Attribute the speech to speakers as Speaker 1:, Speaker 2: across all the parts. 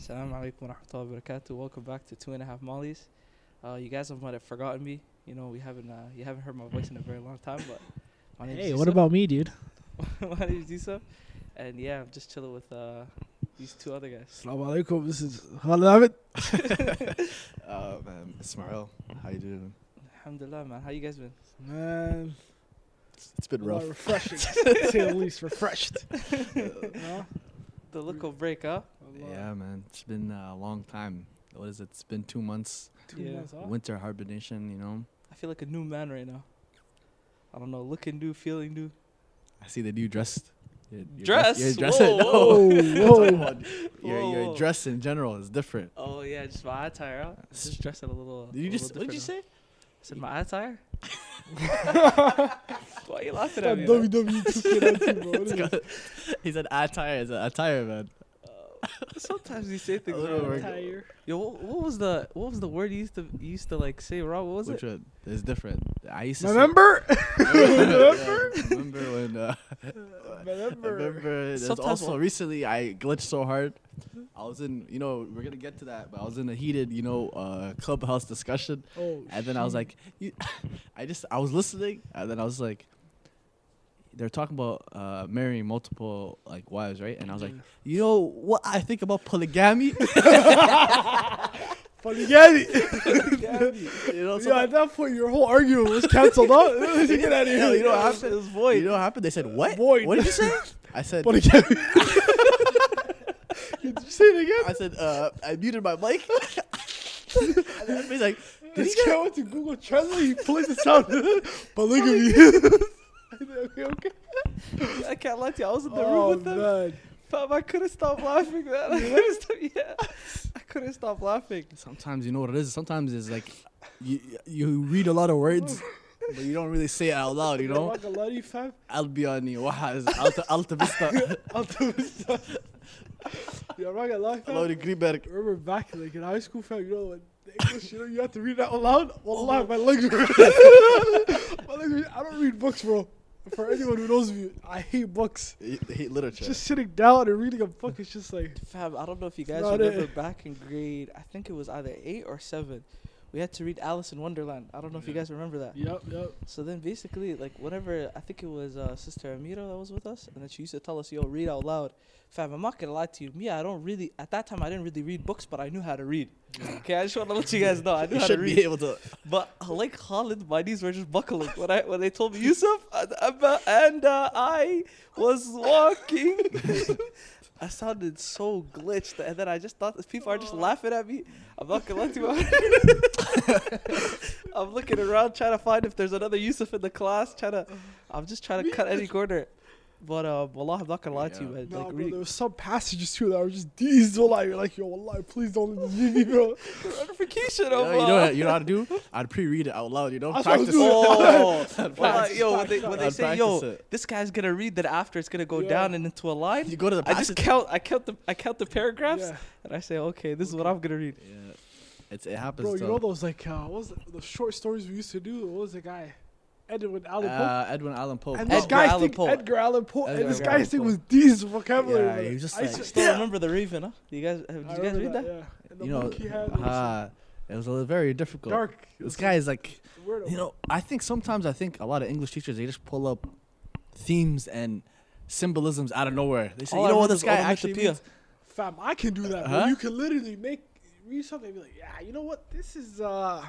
Speaker 1: Assalamu alaikum wa rahmatullahi wa barakatuh. Welcome back to Two and a Half Mollies. Uh, you guys have might have forgotten me. You know, we haven't uh, you haven't heard my voice in a very long time, but my name
Speaker 2: Hey,
Speaker 1: is
Speaker 2: what
Speaker 1: Yusuf.
Speaker 2: about me, dude?
Speaker 1: my name is Yusuf, and yeah, I'm just chilling with uh, these two other guys.
Speaker 2: Assalamu alaikum. This is Khalid.
Speaker 3: Uh, man, Ismail, how you doing?
Speaker 1: Alhamdulillah, man. How you guys been?
Speaker 2: Man,
Speaker 3: It's been rough.
Speaker 2: refreshing. to say the least, refreshed. no?
Speaker 1: The look of break, huh?
Speaker 2: Allah.
Speaker 3: Yeah, man, it's been a long time. What is it? It's been two months.
Speaker 2: Two
Speaker 1: Yeah.
Speaker 2: months, huh?
Speaker 3: Winter hibernation, you know.
Speaker 1: I feel like a new man right now. I don't know, looking new, feeling new.
Speaker 3: I see the new dress. Your, your
Speaker 1: Dress?
Speaker 3: Your dress.
Speaker 1: Whoa,
Speaker 3: no.
Speaker 2: whoa.
Speaker 3: I'm talking about Your,
Speaker 1: Whoa.
Speaker 3: your dress in general is different.
Speaker 1: Oh yeah, just my attire. Huh? Just dressing a little.
Speaker 3: Did you
Speaker 1: a
Speaker 3: just?
Speaker 1: little
Speaker 3: What did you say?
Speaker 1: now. I said my attire. Why are you laughing
Speaker 2: That
Speaker 1: at me? man?
Speaker 2: WWE 2K19, bro. What is
Speaker 3: It's
Speaker 2: it?
Speaker 3: got- he said attire. It's an attire, man.
Speaker 1: Sometimes you say things. wrong.
Speaker 3: work.
Speaker 2: Attire.
Speaker 1: Yo, what, what was the what was the word you used to you used to like say wrong? What was
Speaker 3: Which
Speaker 1: it?
Speaker 3: one? It's different. I used to. say-
Speaker 2: Remember?
Speaker 3: remember? remember when? Uh,
Speaker 2: Remember?
Speaker 3: remember. There's also recently I glitched so hard. I was in, you know, we're gonna get to that, but I was in a heated, you know, uh, clubhouse discussion,
Speaker 2: Oh,
Speaker 3: and then I was like, you, I just, I was listening, and then I was like, they're talking about uh, marrying multiple like wives, right? And I was like, you know what I think about polygamy?
Speaker 2: Polygamy.
Speaker 3: you know,
Speaker 2: yeah, at that point, your whole argument was canceled out. Get out of here.
Speaker 3: you know what happened?
Speaker 1: It was void.
Speaker 3: You know what happened? They said what?
Speaker 2: Void.
Speaker 3: What did you say? I said,
Speaker 2: Polygamy. Did you say it again?
Speaker 3: I said, uh, I muted my mic. and everybody's like, did
Speaker 2: This guy went to Google Translate. He played the sound. Polygamy. Okay, okay.
Speaker 1: I can't lie to you. I was in the room
Speaker 2: Oh
Speaker 1: with them.
Speaker 2: man.
Speaker 1: Fam, I couldn't stop laughing, man. I couldn't stop, yeah, I couldn't stop laughing.
Speaker 3: Sometimes you know what it is. Sometimes it's like you you read a lot of words, but you don't really say it out loud. You know,
Speaker 2: not gonna lie to you, fam.
Speaker 3: Albiani, Wahaz, Alta Alta Vista,
Speaker 2: Alta Vista. Yeah, I'm not gonna lie,
Speaker 3: Greenberg.
Speaker 2: remember back like in high school, fam, you know, when the English, you know, you have to read it out loud. Oh. Wallah, my legs were. my legs were, I don't read books, bro. For anyone who knows me, I hate books.
Speaker 3: He hate literature.
Speaker 2: Just sitting down and reading a book is just like.
Speaker 1: Fab, I don't know if you guys
Speaker 2: Not it.
Speaker 1: remember back in grade. I think it was either eight or seven. We had to read Alice in Wonderland. I don't know if you guys remember that.
Speaker 2: Yep, yep.
Speaker 1: So then basically, like whenever I think it was uh, Sister Amira that was with us, and then she used to tell us, "Yo, read out loud." Fam, I'm not gonna lie to you. Me, I don't really. At that time, I didn't really read books, but I knew how to read. Okay, I just want to let you guys know I knew
Speaker 3: you
Speaker 1: how to
Speaker 3: should
Speaker 1: read.
Speaker 3: be able to.
Speaker 1: But uh, like Khalid, my knees were just buckling when I when they told me Yusuf and, and uh, I was walking. I sounded so glitched, and then I just thought people are just laughing at me. I'm not gonna let you. I'm looking around trying to find if there's another Yusuf in the class. Trying to, I'm just trying to cut any corner. But uh, wallah, I'm not gonna lie to you,
Speaker 3: Yeah.
Speaker 1: man.
Speaker 2: Nah,
Speaker 1: like,
Speaker 2: bro,
Speaker 1: reading,
Speaker 2: there was some passages too that were just these. Wallah, you're like, yo, wallah, please don't leave me, bro.
Speaker 1: ratification
Speaker 3: You
Speaker 1: of.
Speaker 3: know, you know, what- you know how to do? I'd pre-read it out loud. You know,
Speaker 2: That's what I was
Speaker 3: practice.
Speaker 2: doing.
Speaker 1: Oh,
Speaker 3: Practice.
Speaker 1: wallah, yo, when they, when they say, yo,
Speaker 3: it.
Speaker 1: this guy's gonna read that after it's gonna go
Speaker 2: Yeah.
Speaker 1: down and into a line.
Speaker 3: You go to the
Speaker 1: I just count. I count the. I count the paragraphs,
Speaker 2: Yeah.
Speaker 1: and I say, okay, this is what I'm gonna read.
Speaker 3: Yeah, it's it happens.
Speaker 2: Bro, you know those like uh, what was it, the short stories we used to do? What was the guy? Edwin Allan Pope.
Speaker 3: uh, Edwin Allan Pope.
Speaker 2: and
Speaker 1: Edgar
Speaker 2: this guy's
Speaker 1: Allan
Speaker 2: thing,
Speaker 1: Poe.
Speaker 2: Edgar Allan Poe,
Speaker 3: Edgar
Speaker 2: and this
Speaker 3: Allan
Speaker 2: guy's thing
Speaker 3: Poe.
Speaker 2: was these vocabulary.
Speaker 3: Yeah, he was just
Speaker 2: I
Speaker 3: like-
Speaker 1: Still
Speaker 2: yeah.
Speaker 1: remember the Raven, huh? Do you guys? Have, did you guys read
Speaker 2: remember
Speaker 1: that?
Speaker 2: Yeah. And the
Speaker 3: you know,
Speaker 2: monkey had it was
Speaker 3: uh, it was a very difficult.
Speaker 2: dark.
Speaker 3: This guy is like, you know, I think sometimes I think a lot of English teachers they just pull up themes and symbolisms out of nowhere. They say,
Speaker 1: All
Speaker 3: you
Speaker 1: I
Speaker 3: know what this guy
Speaker 1: onomatopoeia.
Speaker 3: actually means?
Speaker 2: fam, I can do that. bro.
Speaker 3: Huh?
Speaker 2: You can literally make read something and be like, yeah, you know what? This is uh,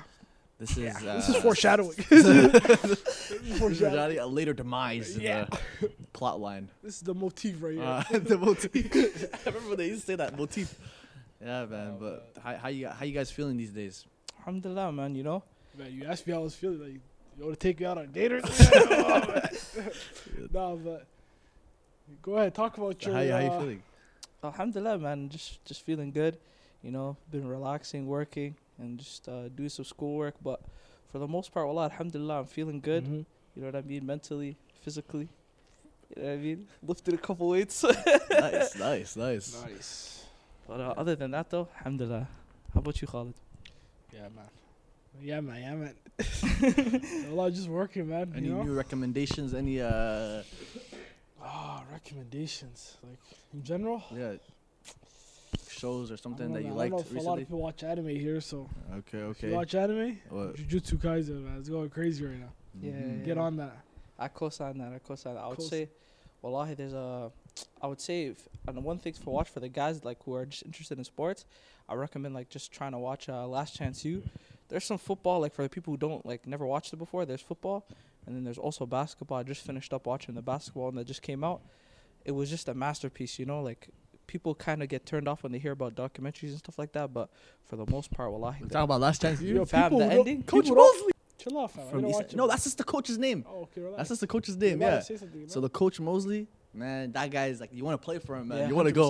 Speaker 3: This is
Speaker 2: yeah,
Speaker 3: uh,
Speaker 2: this is foreshadowing. this is foreshadowing.
Speaker 3: foreshadowing a later demise
Speaker 2: Yeah.
Speaker 3: in the plot line.
Speaker 2: This is the motif right here.
Speaker 3: Uh, the motif. I remember they used to say that motif. Yeah, man. But how, how you how you guys feeling these days?
Speaker 1: Alhamdulillah, man. You know.
Speaker 2: Man, you asked me how I was feeling. Like, you want to take me out on a date or something? Oh, man. nah, but go ahead, talk about your.
Speaker 3: How, you- how you
Speaker 2: uh,
Speaker 3: feeling?
Speaker 1: Alhamdulillah, man. Just just feeling good. You know, been relaxing, working, and just uh, doing some schoolwork. But for the most part, wallah, alhamdulillah, I'm feeling good.
Speaker 2: Mhm.
Speaker 1: You know what I mean? Mentally, physically. You know what I mean? Lifted a couple weights.
Speaker 3: nice, nice, nice.
Speaker 2: Nice.
Speaker 1: but uh, other than that, though, alhamdulillah. How about you, Khalid?
Speaker 2: Yeah, man. Yeah, man. Yeah, man. a lot just working, man.
Speaker 3: Any
Speaker 2: you know?
Speaker 3: new recommendations? Any uh
Speaker 2: Ah, recommendations like in general.
Speaker 3: yeah shows or something that
Speaker 2: don't
Speaker 3: you
Speaker 2: know, I don't know if a lot of people watch anime here, so
Speaker 3: Okay,
Speaker 2: if you
Speaker 3: okay.
Speaker 2: watch anime,
Speaker 3: What?
Speaker 2: Jujutsu Kaisen, man, it's going crazy right now.
Speaker 1: Yeah,
Speaker 3: Mhm.
Speaker 2: Get on that.
Speaker 1: I co-sign that. I co-sign that. I would
Speaker 2: Cos-
Speaker 1: say, wallahi, there's a. I would say, if, and one thing for watch for the guys like who are just interested in sports, I recommend like just trying to watch uh, Last Chance U. There's some football like for the people who don't like never watched it before. There's football, and then there's also basketball. I just finished up watching the basketball one that just came out. It was just a masterpiece, you know. Like people kind of get turned off when they hear about documentaries and stuff like that, but for the most part, wallahi,
Speaker 3: We
Speaker 1: the-
Speaker 3: talk about last chance.
Speaker 2: Yo,
Speaker 3: You
Speaker 1: fam,
Speaker 2: people
Speaker 1: the
Speaker 2: don't-
Speaker 1: ending?
Speaker 3: Coach Mosley
Speaker 2: Chill off, fam.
Speaker 3: From East. No, that's just the coach's name.
Speaker 2: Oh, okay, relax.
Speaker 3: That's just the coach's name. Yeah. So the coach Mosley, man, that guy is like you want to play for him, man.
Speaker 1: Yeah,
Speaker 3: you want to go.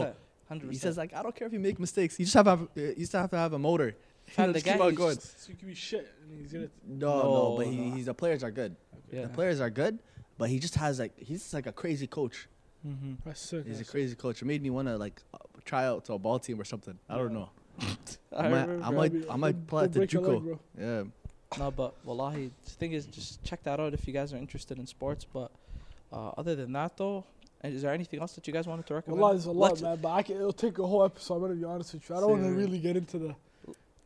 Speaker 1: 100%, 100%.
Speaker 3: He says like I don't care if you make mistakes. You just have to have, uh, you just have to have a motor.
Speaker 1: Fam, the
Speaker 3: Just keep
Speaker 1: guy
Speaker 3: on
Speaker 1: is
Speaker 3: going.
Speaker 2: so you can be shit, and he's gonna.
Speaker 3: No, no, but
Speaker 1: No,
Speaker 3: he,
Speaker 1: no.
Speaker 3: he's the players are good.
Speaker 1: yeah.
Speaker 3: The players are good, but he just has like he's like a crazy coach.
Speaker 1: Mm-hmm.
Speaker 2: That's sick.
Speaker 3: He's a
Speaker 2: that's sick.
Speaker 3: crazy coach. It made me want to like uh, try out to a ball team or something. I don't know.
Speaker 1: I
Speaker 3: I might. I might,
Speaker 2: Go-
Speaker 3: I might play at the
Speaker 2: break your leg,
Speaker 3: JUCO. Yeah.
Speaker 1: No, but wallahi, the thing is, just check that out if you guys are interested in sports. But uh, other than that, though, is there anything else that you guys wanted to recommend?
Speaker 2: Well, there's a lot,
Speaker 1: Let's-
Speaker 2: man, but I can, it'll take a whole episode. I'm gonna be honest with you. I don't want to really get into the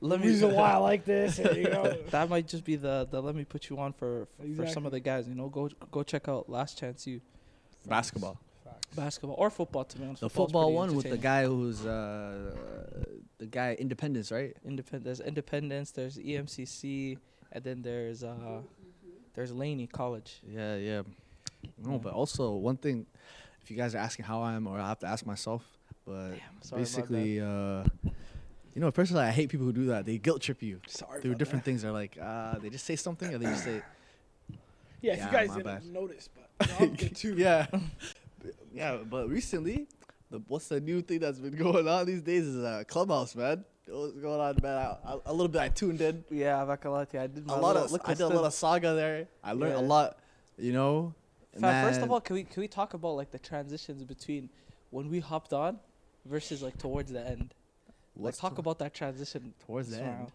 Speaker 1: Let me.
Speaker 2: reason why I like this. you know.
Speaker 1: that might just be the the let me put you on for for, for some of the guys. You know, go go check out Last Chance U.
Speaker 3: Basketball.
Speaker 1: Basketball or football. To be honest,
Speaker 3: The football one with the guy who's uh, the guy Independence, right?
Speaker 1: Independ- there's Independence. There's EMCC, and then there's uh there's Laney College.
Speaker 3: Yeah, yeah. No,
Speaker 1: Yeah.
Speaker 3: but also one thing, if you guys are asking how I am, or I have to ask myself, but
Speaker 1: Damn,
Speaker 3: basically, uh, you know, personally, I hate people who do that. They guilt trip you
Speaker 2: Sorry.
Speaker 3: through different
Speaker 2: that.
Speaker 3: things. They're like, uh, they just say something, and they just say,
Speaker 2: Yeah, if
Speaker 3: Yeah,
Speaker 2: you guys didn't
Speaker 3: bad.
Speaker 2: notice, but you know, I'll get too.
Speaker 3: yeah, yeah. But recently, the what's the new thing that's been going on these days is uh, Clubhouse, man. What's going on, man? I, I, a little bit. I tuned in.
Speaker 1: Yeah, Avakalati. I did
Speaker 3: A lot
Speaker 1: little
Speaker 3: of. I did a lot of saga there. I learned a lot. You know.
Speaker 1: Fam, first of all, can we can we talk about like the transitions between when we hopped on versus like towards the end? Like
Speaker 3: What's
Speaker 1: talk about that transition
Speaker 3: towards the end.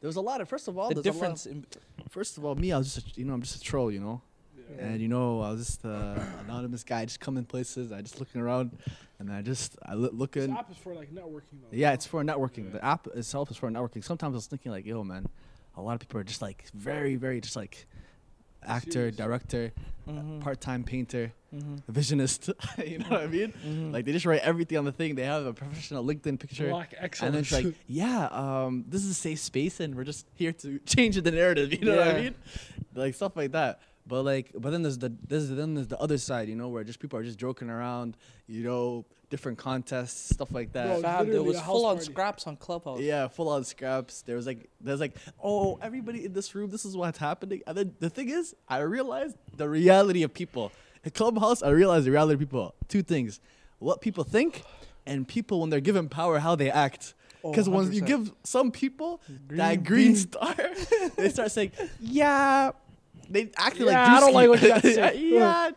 Speaker 3: There was a lot of. First of all,
Speaker 1: the difference in
Speaker 3: First of all, me, I was just, a, you know, I'm just a troll, you know.
Speaker 2: Yeah.
Speaker 3: And you know, I was just uh, anonymous guy, just coming places. I just looking around, and I just I look
Speaker 2: This app is for like networking though.
Speaker 3: Yeah, it's for networking.
Speaker 2: Yeah.
Speaker 3: The app itself is for networking. Sometimes I was thinking like, yo, man, a lot of people are just like very, very just like actor,
Speaker 2: Serious.
Speaker 3: director,
Speaker 1: Mhm.
Speaker 3: part-time painter,
Speaker 1: Mhm.
Speaker 3: visionist. you know what I mean?
Speaker 1: Mhm.
Speaker 3: Like they just write everything on the thing. They have a professional LinkedIn picture.
Speaker 2: Black
Speaker 3: And
Speaker 2: excellence.
Speaker 3: then it's like, yeah, um, this is a safe space, and we're just here to change the narrative. You know what I mean? Like stuff like that. But like, but then there's the there's then there's the other side, you know, where just people are just joking around, you know, different contests, stuff like that.
Speaker 2: Bro,
Speaker 1: Fam, there was
Speaker 2: a house
Speaker 1: full on scraps on Clubhouse.
Speaker 3: Yeah, full on scraps. There was like, there's like, oh, everybody in this room, this is what's happening. And then the thing is, I realized the reality of people. In Clubhouse, I realized the reality of people. Two things: what people think, and people when they're given power, how they act.
Speaker 1: Oh,
Speaker 3: Because when you give some people that
Speaker 1: Green
Speaker 3: green
Speaker 1: bean.
Speaker 3: star, they start saying, "Yeah." They acted
Speaker 2: Yeah,
Speaker 3: like
Speaker 2: I don't like what you got to say.
Speaker 3: yeah, That-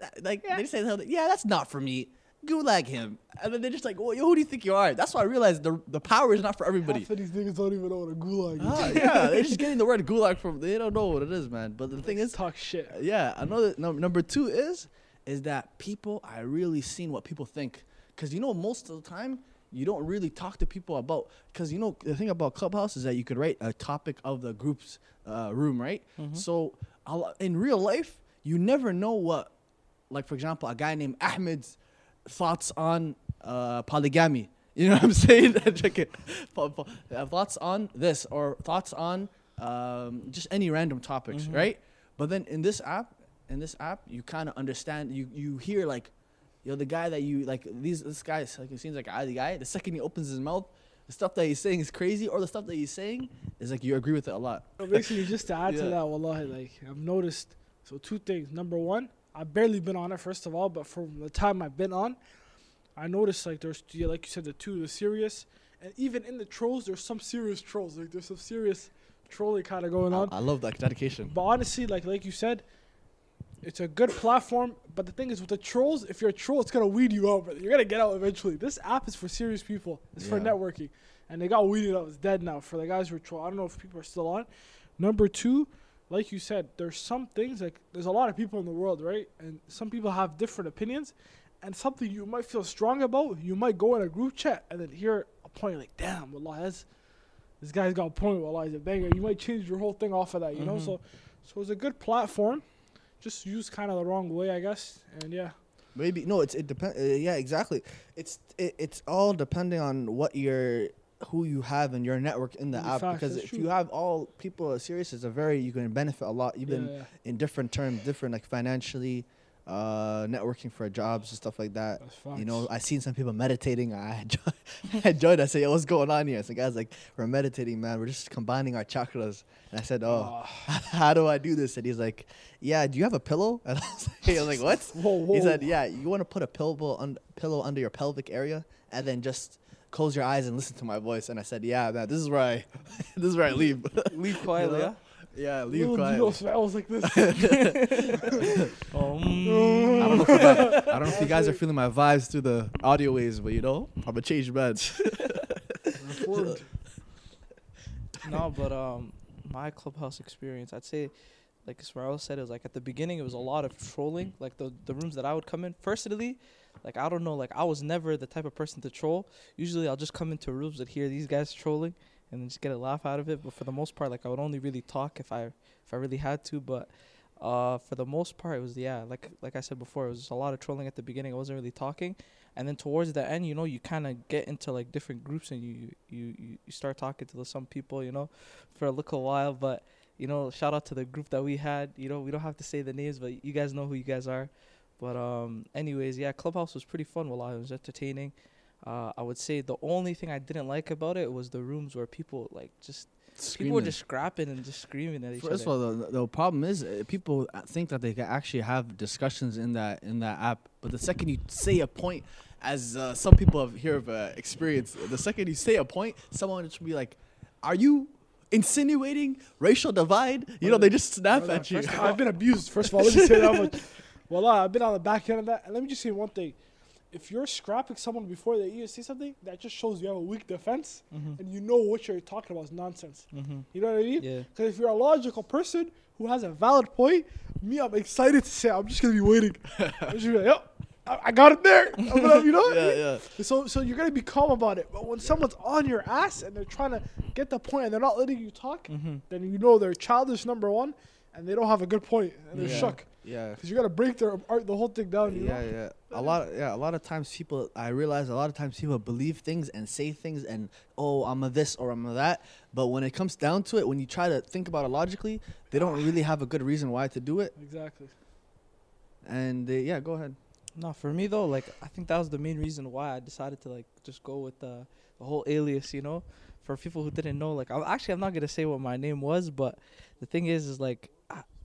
Speaker 3: that- like they say, something, "Yeah, that's not for me." Gulag him, and then they're just like, well, "Who do you think you are?" That's why I realized the the power is not for everybody.
Speaker 2: Half of these niggas don't even know what a gulag is.
Speaker 3: Ah, yeah, they're just getting the word gulag from. They don't know what it is, man. But the thing is,
Speaker 2: talk shit.
Speaker 3: yeah, another no, number two is is that people I really seen what people think because you know most of the time you don't really talk to people about because you know the thing about Clubhouse is that you could write a topic of the group's uh, room, right?
Speaker 1: Mhm.
Speaker 3: So lo- in real life, you never know what, like for example, a guy named Ahmed's thoughts on uh, polygamy. You know what I'm saying? Check it. Uh, thoughts on this or thoughts on um, just any random topics,
Speaker 1: Mhm.
Speaker 3: right? But then in this app, in this app, you kind of understand. You you hear like, yo, the guy that you like. These this guy like it seems like an the guy. The second he opens his mouth, the stuff that he's saying is crazy, or the stuff that he's saying is like you agree with it a lot.
Speaker 2: Basically, just to add
Speaker 3: Yeah.
Speaker 2: to that, wallahi, like I've noticed. So two things. Number one, I've barely been on it. First of all, but from the time I've been on, I noticed like there's yeah, like you said, the two, the serious, and even in the trolls, there's some serious trolls. Like there's some serious trolling kind of going on.
Speaker 3: I, I love that dedication.
Speaker 2: But honestly, like like you said, it's a good platform. But the thing is, with the trolls, if you're a troll, it's gonna weed you out, brother. You're gonna get out eventually. This app is for serious people. It's for networking, and they got weeded out. It's dead now for the guys who are troll. I don't know if people are still on. Number two, like you said, there's some things like there's a lot of people in the world, right? And some people have different opinions, and something you might feel strong about, you might go in a group chat and then hear a point like, damn, wallah, that's, this guy's got a point, wallah, he's a banger. You might change your whole thing off of that, you know?
Speaker 1: Mhm.
Speaker 2: So so it's a good platform, just used kind of the wrong way, I guess. And yeah,
Speaker 3: Maybe no, it's it depends. Uh, yeah, exactly. It's it, it's all depending on what your who you have in your network in the
Speaker 2: Mm,
Speaker 3: app.
Speaker 2: facts,
Speaker 3: because if
Speaker 2: true.
Speaker 3: you have all people serious, it's a very you can benefit a lot, even
Speaker 2: yeah, yeah,
Speaker 3: in different terms, different like financially, uh, networking for jobs and stuff like that. You know, I seen some people meditating. I joined, I joined. I said, "Yo, what's going on here?" So guys like, "We're meditating, man. We're just combining our chakras." And I said, "Oh,
Speaker 2: Ah.
Speaker 3: how do I do this?" And he's like, "Yeah, do you have a pillow?" And I was like, I was like "What?"
Speaker 2: whoa, whoa.
Speaker 3: He said, "Yeah, you want to put a pillow un- pillow under your pelvic area, and then just close your eyes and listen to my voice." And I said, "Yeah, man, this is where I, this is where I leave.
Speaker 1: Leave quietly,
Speaker 3: know? Yeah, leave
Speaker 2: Little
Speaker 3: quiet."
Speaker 2: Dino smells like this.
Speaker 1: Um,
Speaker 3: I don't know if you guys, I don't know if you guys are feeling my vibes through the audio waves, but you know, I'm a changed man.
Speaker 2: Reformed.
Speaker 1: no, but um, my clubhouse experience, I'd say, like Ismail said, it was like at the beginning, it was a lot of trolling. Like the the rooms that I would come in, personally, like I don't know, like I was never the type of person to troll. Usually, I'll just come into rooms and hear these guys trolling, and then just get a laugh out of it. But for the most part, like I would only really talk if I if I really had to. But uh, for the most part, it was yeah, like like I said before, it was a lot of trolling at the beginning. I wasn't really talking, and then towards the end, you know, you kind of get into like different groups and you you you, start talking to some people, you know, for a little while. But you know, shout out to the group that we had. You know, we don't have to say the names, but you guys know who you guys are. But um, anyways, yeah, Clubhouse was pretty fun. Well, it was entertaining. Uh, I would say the only thing I didn't like about it was the rooms where people like just people were just scrapping and just screaming at each
Speaker 3: First of all, the, the problem is uh, people uh, think that they can actually have discussions in that in that app, but the second you say a point, as uh, some people have here have uh, experienced, the second you say a point, someone should be like, "Are you insinuating racial divide?" You know, they just snap
Speaker 2: Brother,
Speaker 3: at you.
Speaker 2: all, I've been abused. First of all, let me say that much. Well, I've been on the back end of that. And let me just say one thing. If you're scrapping someone before they even say something, that just shows you have a weak defense
Speaker 1: Mm-hmm.
Speaker 2: and you know what you're talking about is nonsense.
Speaker 1: Mm-hmm.
Speaker 2: You know what I mean?
Speaker 1: Yeah.
Speaker 2: Because if you're a logical person who has a valid point, me, I'm excited to say, I'm just going to be waiting. I'm just be like, yep, I, I got it there. I'm gonna, you know?
Speaker 3: yeah, yeah.
Speaker 2: So, so you're gonna be calm about it. But when someone's on your ass and they're trying to get the point and they're not letting you talk,
Speaker 1: Mm-hmm.
Speaker 2: then you know they're childish number one, and they don't have a good point and they're
Speaker 3: Yeah.
Speaker 2: shook
Speaker 3: Yeah.
Speaker 2: because you gotta break their art, the whole thing down. You
Speaker 3: Yeah,
Speaker 2: know?
Speaker 3: yeah. A lot, yeah. A lot of times, people. I realize a lot of times people believe things and say things, and oh, I'm a this or I'm a that. But when it comes down to it, when you try to think about it logically, they don't really have a good reason why to do it.
Speaker 2: Exactly.
Speaker 3: And they, yeah, go ahead.
Speaker 1: No, for me though, like I think that was the main reason why I decided to like just go with the the whole alias. You know, for people who didn't know, like I'm actually I'm not gonna say what my name was, but the thing is, is like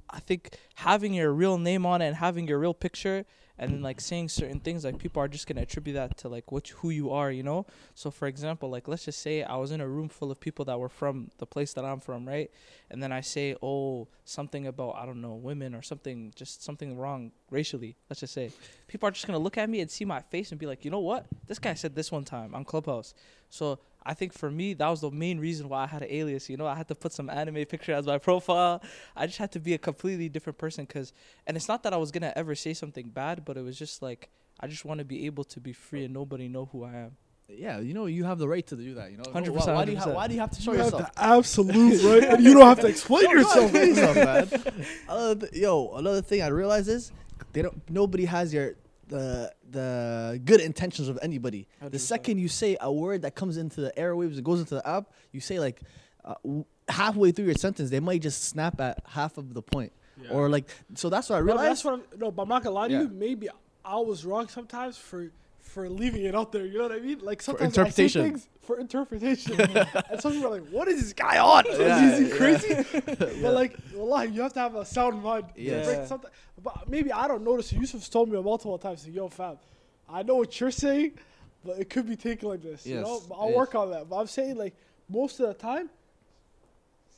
Speaker 1: I, think having your real name on it and having your real picture and then like saying certain things, like people are just gonna attribute that to like which who you are. You know. So for example, like let's just say I was in a room full of people that were from the place that I'm from, right? And then I say, oh, something about I don't know women or something, just something wrong racially. Let's just say people are just gonna look at me and see my face and be like, you know what? This guy said this one time on Clubhouse. So I think for me that was the main reason why I had an alias. You know, I had to put some anime picture as my profile. I just had to be a completely different person. Cause, and it's not that I was gonna ever say something bad, but it was just like I just want to be able to be free and nobody know who I am.
Speaker 3: Yeah, you know, you have the right to do that. You know,
Speaker 1: 100%,
Speaker 3: Why, why do you ha- why do you have to show
Speaker 2: You have
Speaker 3: yourself?
Speaker 2: the absolute right, and you don't have to explain
Speaker 3: No,
Speaker 2: yourself.
Speaker 3: yourself, man. Another th- yo, another thing I realize is they don't. Nobody has your the the good intentions of anybody. The second you say a word that comes into the airwaves, it goes into the app. You say like uh, w- halfway through your sentence, they might just snap at half of the point, or like. So that's what I
Speaker 2: No, but
Speaker 3: realized.
Speaker 2: that's what I'm, no, but I'm not gonna lie to
Speaker 3: Yeah.
Speaker 2: you. Maybe I was wrong sometimes for for leaving it out there. You know what I mean? Like sometimes
Speaker 3: interpretation.
Speaker 2: I say things for interpretation, and some people are like, "What is this guy on?
Speaker 3: Yeah,
Speaker 2: is he crazy?" But like, wallahi, you have to have a sound mind.
Speaker 1: Yeah.
Speaker 2: something. But maybe I don't notice. Yusuf's told me multiple times, like, "Yo, fam, I know what you're saying, but it could be taken like this." You know, but I'll
Speaker 3: yes.
Speaker 2: work on that. But I'm saying like most of the time,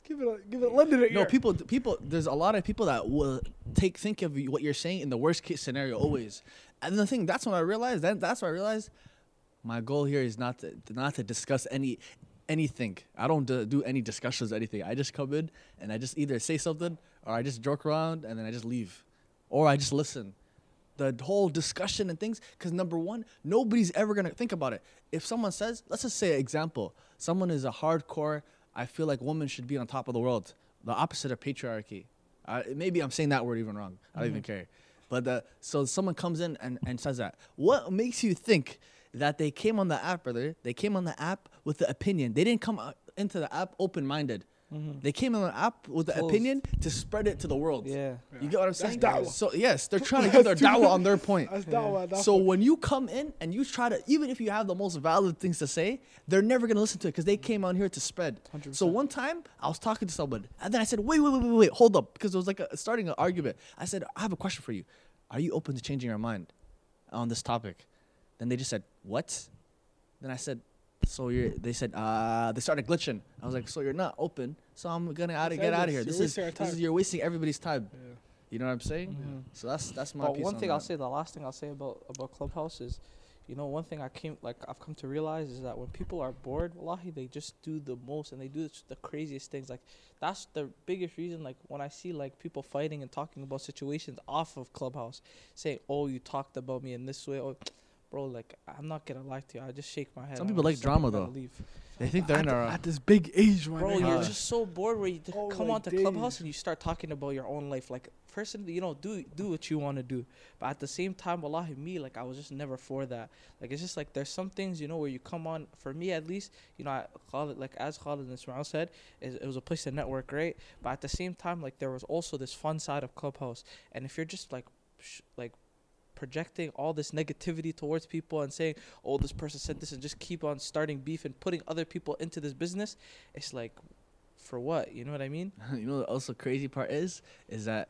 Speaker 2: give it a give it a lend it a
Speaker 3: No,
Speaker 2: ear.
Speaker 3: people, people. There's a lot of people that will take think of what you're saying in the worst case scenario always. And the thing that's when I realized. Then that's when I realized my goal here is not to not to discuss any anything. I don't do, do any discussions or anything. I just come in and I just either say something or I just joke around and then I just leave, or I just listen. the whole discussion and things. Because number one, nobody's ever gonna think about it. If someone says, let's just say an example, someone is a hardcore. I feel like women should be on top of the world. The opposite of patriarchy. Uh, maybe I'm saying that word even wrong. I don't even care. But the, so someone comes in and, and says that. What makes you think that they came on the app, brother? They came on the app with the opinion. They didn't come uh, into the app open minded. Mm-hmm. They came on the app with the
Speaker 1: Closed.
Speaker 3: opinion to spread it to the world.
Speaker 1: Yeah.
Speaker 3: You get what I'm saying?
Speaker 2: da'wah.
Speaker 3: So yes, they're trying to give their da'wah on their point.
Speaker 2: That's da'wah, that's
Speaker 3: So when you come in and you try to, even if you have the most valid things to say, they're never gonna listen to it because they came on here to spread. So
Speaker 1: 100%.
Speaker 3: one time I was talking to someone and then I said, wait, wait, wait, wait, wait, hold up, because it was like a, starting an argument. I said, I have a question for you. Are you open to changing your mind on this topic? Then they just said, what? Then I said, so you're. They said, uh, they started glitching. I was like, so you're not open. So I'm gonna out
Speaker 2: It's
Speaker 3: get out of here. This is this is you're wasting everybody's time.
Speaker 2: Yeah.
Speaker 3: You know what I'm saying?
Speaker 1: Mhm.
Speaker 3: So that's that's my
Speaker 1: But
Speaker 3: piece
Speaker 1: one
Speaker 3: on
Speaker 1: thing I'll
Speaker 3: that.
Speaker 1: say, the last thing I'll say about about Clubhouse is, you know, one thing I came like I've come to realize is that when people are bored, wallahi, they just do the most and they do the craziest things. Like that's the biggest reason. Like when I see like people fighting and talking about situations off of Clubhouse, saying, "Oh, you talked about me in this way," or Bro, like I'm not gonna lie to you. I just shake my head.
Speaker 3: Some people like drama, though.
Speaker 1: Leave.
Speaker 3: They think they're
Speaker 2: at,
Speaker 3: in
Speaker 2: the-
Speaker 3: a.
Speaker 2: at this big age, man.
Speaker 1: Bro,
Speaker 3: Yeah.
Speaker 1: you're just so bored where you t-
Speaker 2: Oh
Speaker 1: come
Speaker 2: my
Speaker 1: onto
Speaker 2: days.
Speaker 1: Clubhouse and you start talking about your own life. Like, personally, you know, do do what you want to do. But at the same time, wallahi, me, like, I was just never for that. Like, it's just like there's some things, you know, where you come on, for me at least, you know, I call it, like, as Khalid and Ismail said, is it was a place to network, right? But at the same time, like, there was also this fun side of Clubhouse. And if you're just, like, sh- like, projecting all this negativity towards people and saying, "Oh, this person said this," and just keep on starting beef and putting other people into this business, it's like, for what? You know what I mean?
Speaker 3: you know, the also crazy part is, is that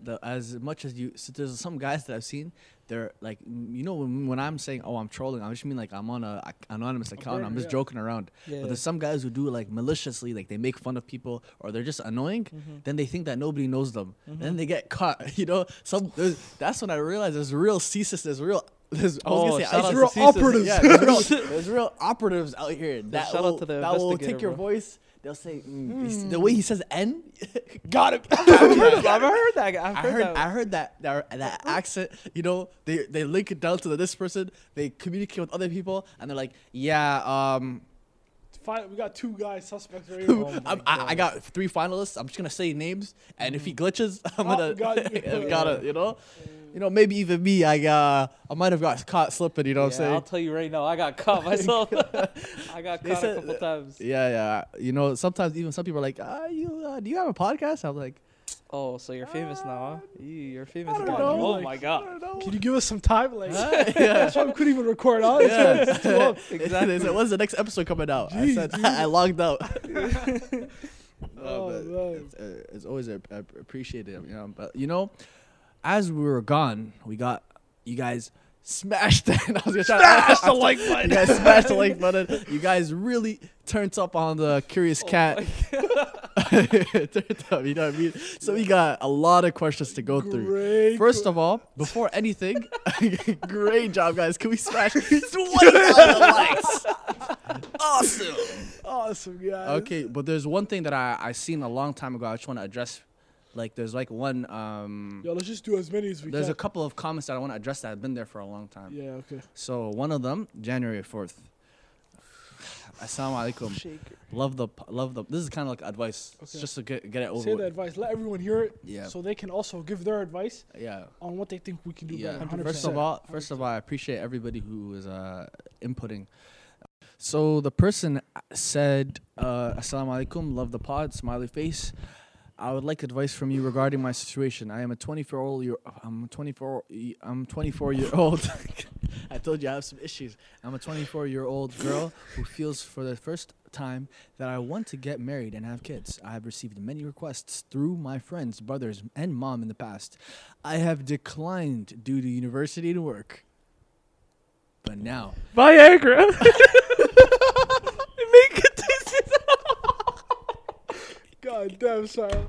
Speaker 3: the as much as you, so there's some guys that I've seen. They're like, you know, when, when I'm saying, oh, I'm trolling, I just mean like I'm on a anonymous account. I'm just
Speaker 2: yeah.
Speaker 3: joking around.
Speaker 1: Yeah.
Speaker 3: But there's some guys who do like maliciously, like they make fun of people or they're just annoying.
Speaker 1: Mhm.
Speaker 3: Then they think that nobody knows them.
Speaker 1: Mhm.
Speaker 3: Then they get caught. You know, some that's when I realized there's real CSIS, there's real. There's, I was
Speaker 1: Oh,
Speaker 3: gonna say
Speaker 1: to
Speaker 2: real operatives.
Speaker 3: Yeah, there's real, there's real operatives out here that
Speaker 1: shout out to the
Speaker 3: that will take your voice. They'll say mm, you see- the way he says N, got him.
Speaker 1: I've heard, I've heard that. I've
Speaker 3: I
Speaker 1: heard,
Speaker 3: heard,
Speaker 1: that.
Speaker 3: I heard that, that that accent. You know, they they link it down to this person. They communicate with other people, and they're like, yeah, um,
Speaker 2: Fine, we got two guys suspects right here.
Speaker 1: Oh
Speaker 3: I'm, I, I got three finalists. I'm just gonna say names, and if he glitches, I'm
Speaker 2: Oh,
Speaker 3: gonna
Speaker 2: got you.
Speaker 3: I've got it. You know, you know, maybe even me. I uh, I might have got caught slipping. You know what I'm
Speaker 1: saying? I'll tell you right now, I got caught myself. I got
Speaker 3: They
Speaker 1: caught a
Speaker 3: said
Speaker 1: couple times.
Speaker 3: Yeah, yeah. You know, sometimes even some people are like, ah, you uh, do you have a podcast? I'm like,
Speaker 1: Oh, so you're famous now, huh? You, you're famous
Speaker 3: I don't
Speaker 1: guy.
Speaker 3: know,
Speaker 1: Oh
Speaker 2: like-
Speaker 1: my god.
Speaker 2: Can you give us some time? Like,
Speaker 3: Ah, yeah.
Speaker 2: that's why we couldn't even record. Huh?
Speaker 3: Yeah.
Speaker 2: It's too long.
Speaker 3: They said, when's the next episode coming out? I said,
Speaker 2: dude.
Speaker 3: I logged out.
Speaker 2: Oh,
Speaker 3: but it's, uh, it's always a, a appreciated, you know. But you know, as we were gone, we got you guys smashed. I was gonna try
Speaker 2: Smash
Speaker 3: to,
Speaker 2: the like button.
Speaker 3: You guys smashed the like button. You guys really turned up on the Curious
Speaker 1: Oh
Speaker 3: Cat. You know what I mean? So we got a lot of questions to go through.
Speaker 2: Great.
Speaker 3: First of all, before anything, great job, guys. Can we smash 20,000 likes? Awesome.
Speaker 2: awesome, guys.
Speaker 3: Okay, but there's one thing that I I seen a long time ago. I just want to address. Like, there's like one. Um,
Speaker 2: Yo, let's just do as many as we can.
Speaker 3: there's
Speaker 2: can.
Speaker 3: a couple of comments that I want to address that have been there for a long time.
Speaker 2: yeah, okay.
Speaker 3: So one of them, January fourth. Assalamu alaikum.
Speaker 1: Shaker.
Speaker 3: Love the love the. This is kind of like advice. It's just to get get it over
Speaker 2: Say
Speaker 3: with.
Speaker 2: the advice. Let everyone hear it
Speaker 3: Yeah.
Speaker 2: so they can also give their advice
Speaker 3: yeah.
Speaker 2: on what they think we can do
Speaker 3: Yeah.
Speaker 2: better. 100%.
Speaker 3: First of all, first of all, I appreciate everybody who is uh, inputting. So the person said, uh, "Assalamu alaikum, love the pod, smiley face. I would like advice from you regarding my situation. I am a 24 old year. I'm 24. y- I'm 24 year old. I told you I have some issues. I'm a 24 year old girl who feels for the first time that I want to get married and have kids. I have received many requests through my friends, brothers, and mom in the past. I have declined due to university and work. But now,
Speaker 1: Viagra. Make it
Speaker 2: God damn, sorry.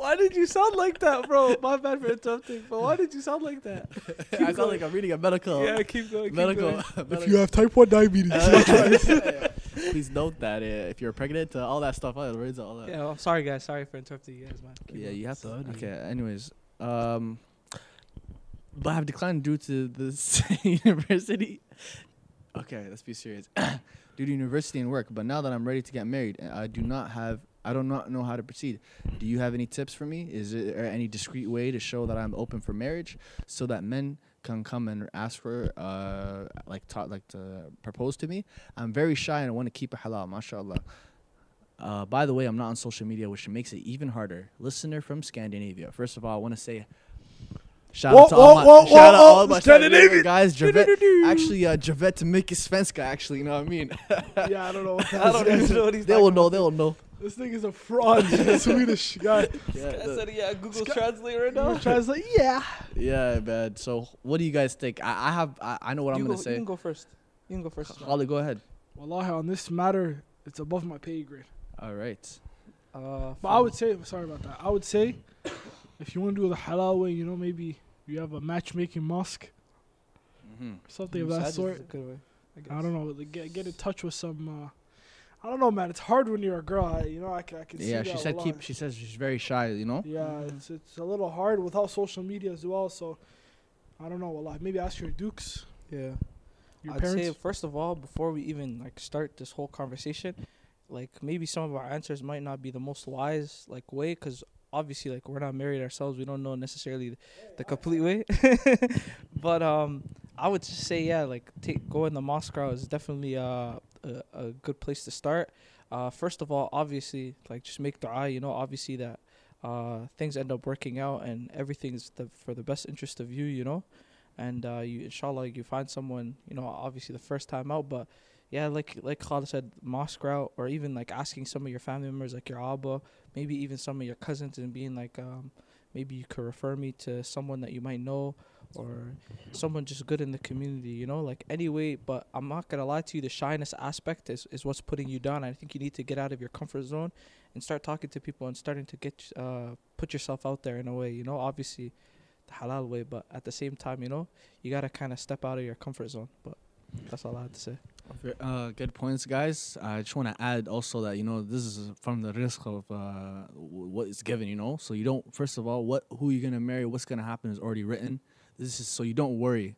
Speaker 1: Why did you sound like that, bro? My bad for interrupting, but why did you sound like that?
Speaker 3: I sound like I'm reading a medical,
Speaker 1: Yeah, keep going. Keep
Speaker 3: medical,
Speaker 1: going.
Speaker 2: If you have type 1 diabetes,
Speaker 3: Please note that uh, if you're pregnant, uh, all that stuff, all that, all that.
Speaker 1: Yeah, well, I'm sorry, guys. Sorry for interrupting you guys, man. Keep
Speaker 3: Yeah,
Speaker 1: going.
Speaker 3: you have to.
Speaker 2: Sorry.
Speaker 3: Okay. Anyways, um, but I've declined due to this university. Okay, let's be serious. due to university and work, but now that I'm ready to get married, I do not have. I do not know how to proceed. Do you have any tips for me? Is there any discreet way to show that I'm open for marriage, so that men can come and ask for, uh, like, ta- like to propose to me? I'm very shy and I want to keep it halal, mashallah. Uh, by the way, I'm not on social media, which makes it even harder. Listener from Scandinavia. First of all, I want to say shout
Speaker 2: Whoa,
Speaker 3: out to all my,
Speaker 2: whoa, whoa,
Speaker 3: shout out
Speaker 2: whoa,
Speaker 3: all my
Speaker 2: Scandinavian.
Speaker 3: Guys. Javet, actually, uh, Javet to make his Svenska, actually, you know what I mean?
Speaker 2: yeah, I don't know what
Speaker 1: I don't even know what he's
Speaker 3: they will know, they will know.
Speaker 2: This thing is a fraud. He's a Swedish guy.
Speaker 3: Yeah,
Speaker 1: I said, yeah, Google
Speaker 2: Sky-
Speaker 1: Translate right now.
Speaker 2: Translate, yeah.
Speaker 3: yeah, man. So, what do you guys think? I, I have, I, I know what
Speaker 1: you
Speaker 3: I'm
Speaker 1: go,
Speaker 3: gonna say.
Speaker 1: You can go first. You can go first. Ismail.
Speaker 3: Holly, go ahead.
Speaker 2: Wallahi, on this matter, it's above my pay grade.
Speaker 3: All right.
Speaker 1: Uh,
Speaker 2: But I would say, sorry about that. I would say, if you want to do the halal way, you know, maybe you have a matchmaking mosque,
Speaker 3: Mm-hmm.
Speaker 2: something of that
Speaker 1: Masaj
Speaker 2: sort.
Speaker 1: a good way, I, guess.
Speaker 2: I don't know. like, Get get in touch with some. Uh, I don't know, man. It's hard when you're a girl. I, you know, I can, I can see
Speaker 3: Yeah,
Speaker 2: that.
Speaker 3: she said keep. She says she's very shy. You know.
Speaker 2: Yeah,
Speaker 1: Mhm.
Speaker 2: it's it's a little hard without social media as well. So, I don't know. a lot. Maybe ask your dukes,
Speaker 1: Yeah.
Speaker 2: your
Speaker 1: I'd
Speaker 2: parents.
Speaker 1: say first of all, before we even like start this whole conversation, like maybe some of our answers might not be the most wise like way, because obviously like we're not married ourselves, we don't know necessarily the complete way. but um, I would just say yeah, like take going the mosque route is definitely uh, a a good place to start. Uh, first of all, obviously like just make dua. You know, obviously that uh things end up working out and everything's the for the best interest of you. You know and uh, you inshallah you find someone you know obviously the first time out but yeah like like Khalid said mosque route or even like asking some of your family members like your abba maybe even some of your cousins and being like um, maybe you could refer me to someone that you might know or someone just good in the community you know like anyway but i'm not gonna lie to you the shyness aspect is, is what's putting you down i think you need to get out of your comfort zone and start talking to people and starting to get uh, put yourself out there in a way you know obviously the halal way, but at the same time, you know, you gotta kind of step out of your comfort zone. But that's all I had to say.
Speaker 3: Uh, good points, guys. I just want to add also that you know this is from the rizq of uh, what is given. You know, so you don't. First of all, what who you're gonna marry, what's gonna happen is already written. This is so you don't worry.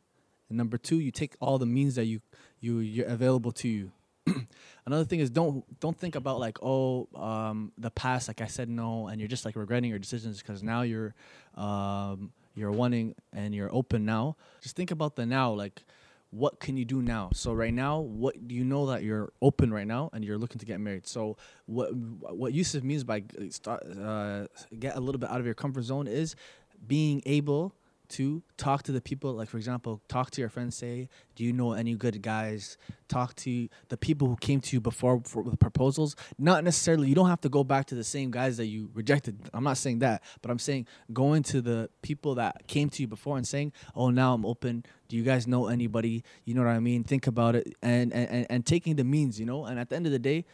Speaker 3: And number two, you take all the means that you you you're available to you. Another thing is don't don't think about like oh um, the past like I said no and you're just like regretting your decisions because now you're um, you're wanting and you're open now. Just think about the now like what can you do now? So right now, what do you know that you're open right now and you're looking to get married? So what what Yusuf means by start uh, get a little bit out of your comfort zone is being able to talk to the people. Like for example, talk to your friends. Say, do you know any good guys? Talk to the people who came to you before for, with proposals. Not necessarily. You don't have to go back to the same guys that you rejected. I'm not saying that, but I'm saying going to the people that came to you before and saying, "Oh, now I'm open. Do you guys know anybody? You know what I mean? Think about it and and, and, taking the means. You know. And at the end of the day,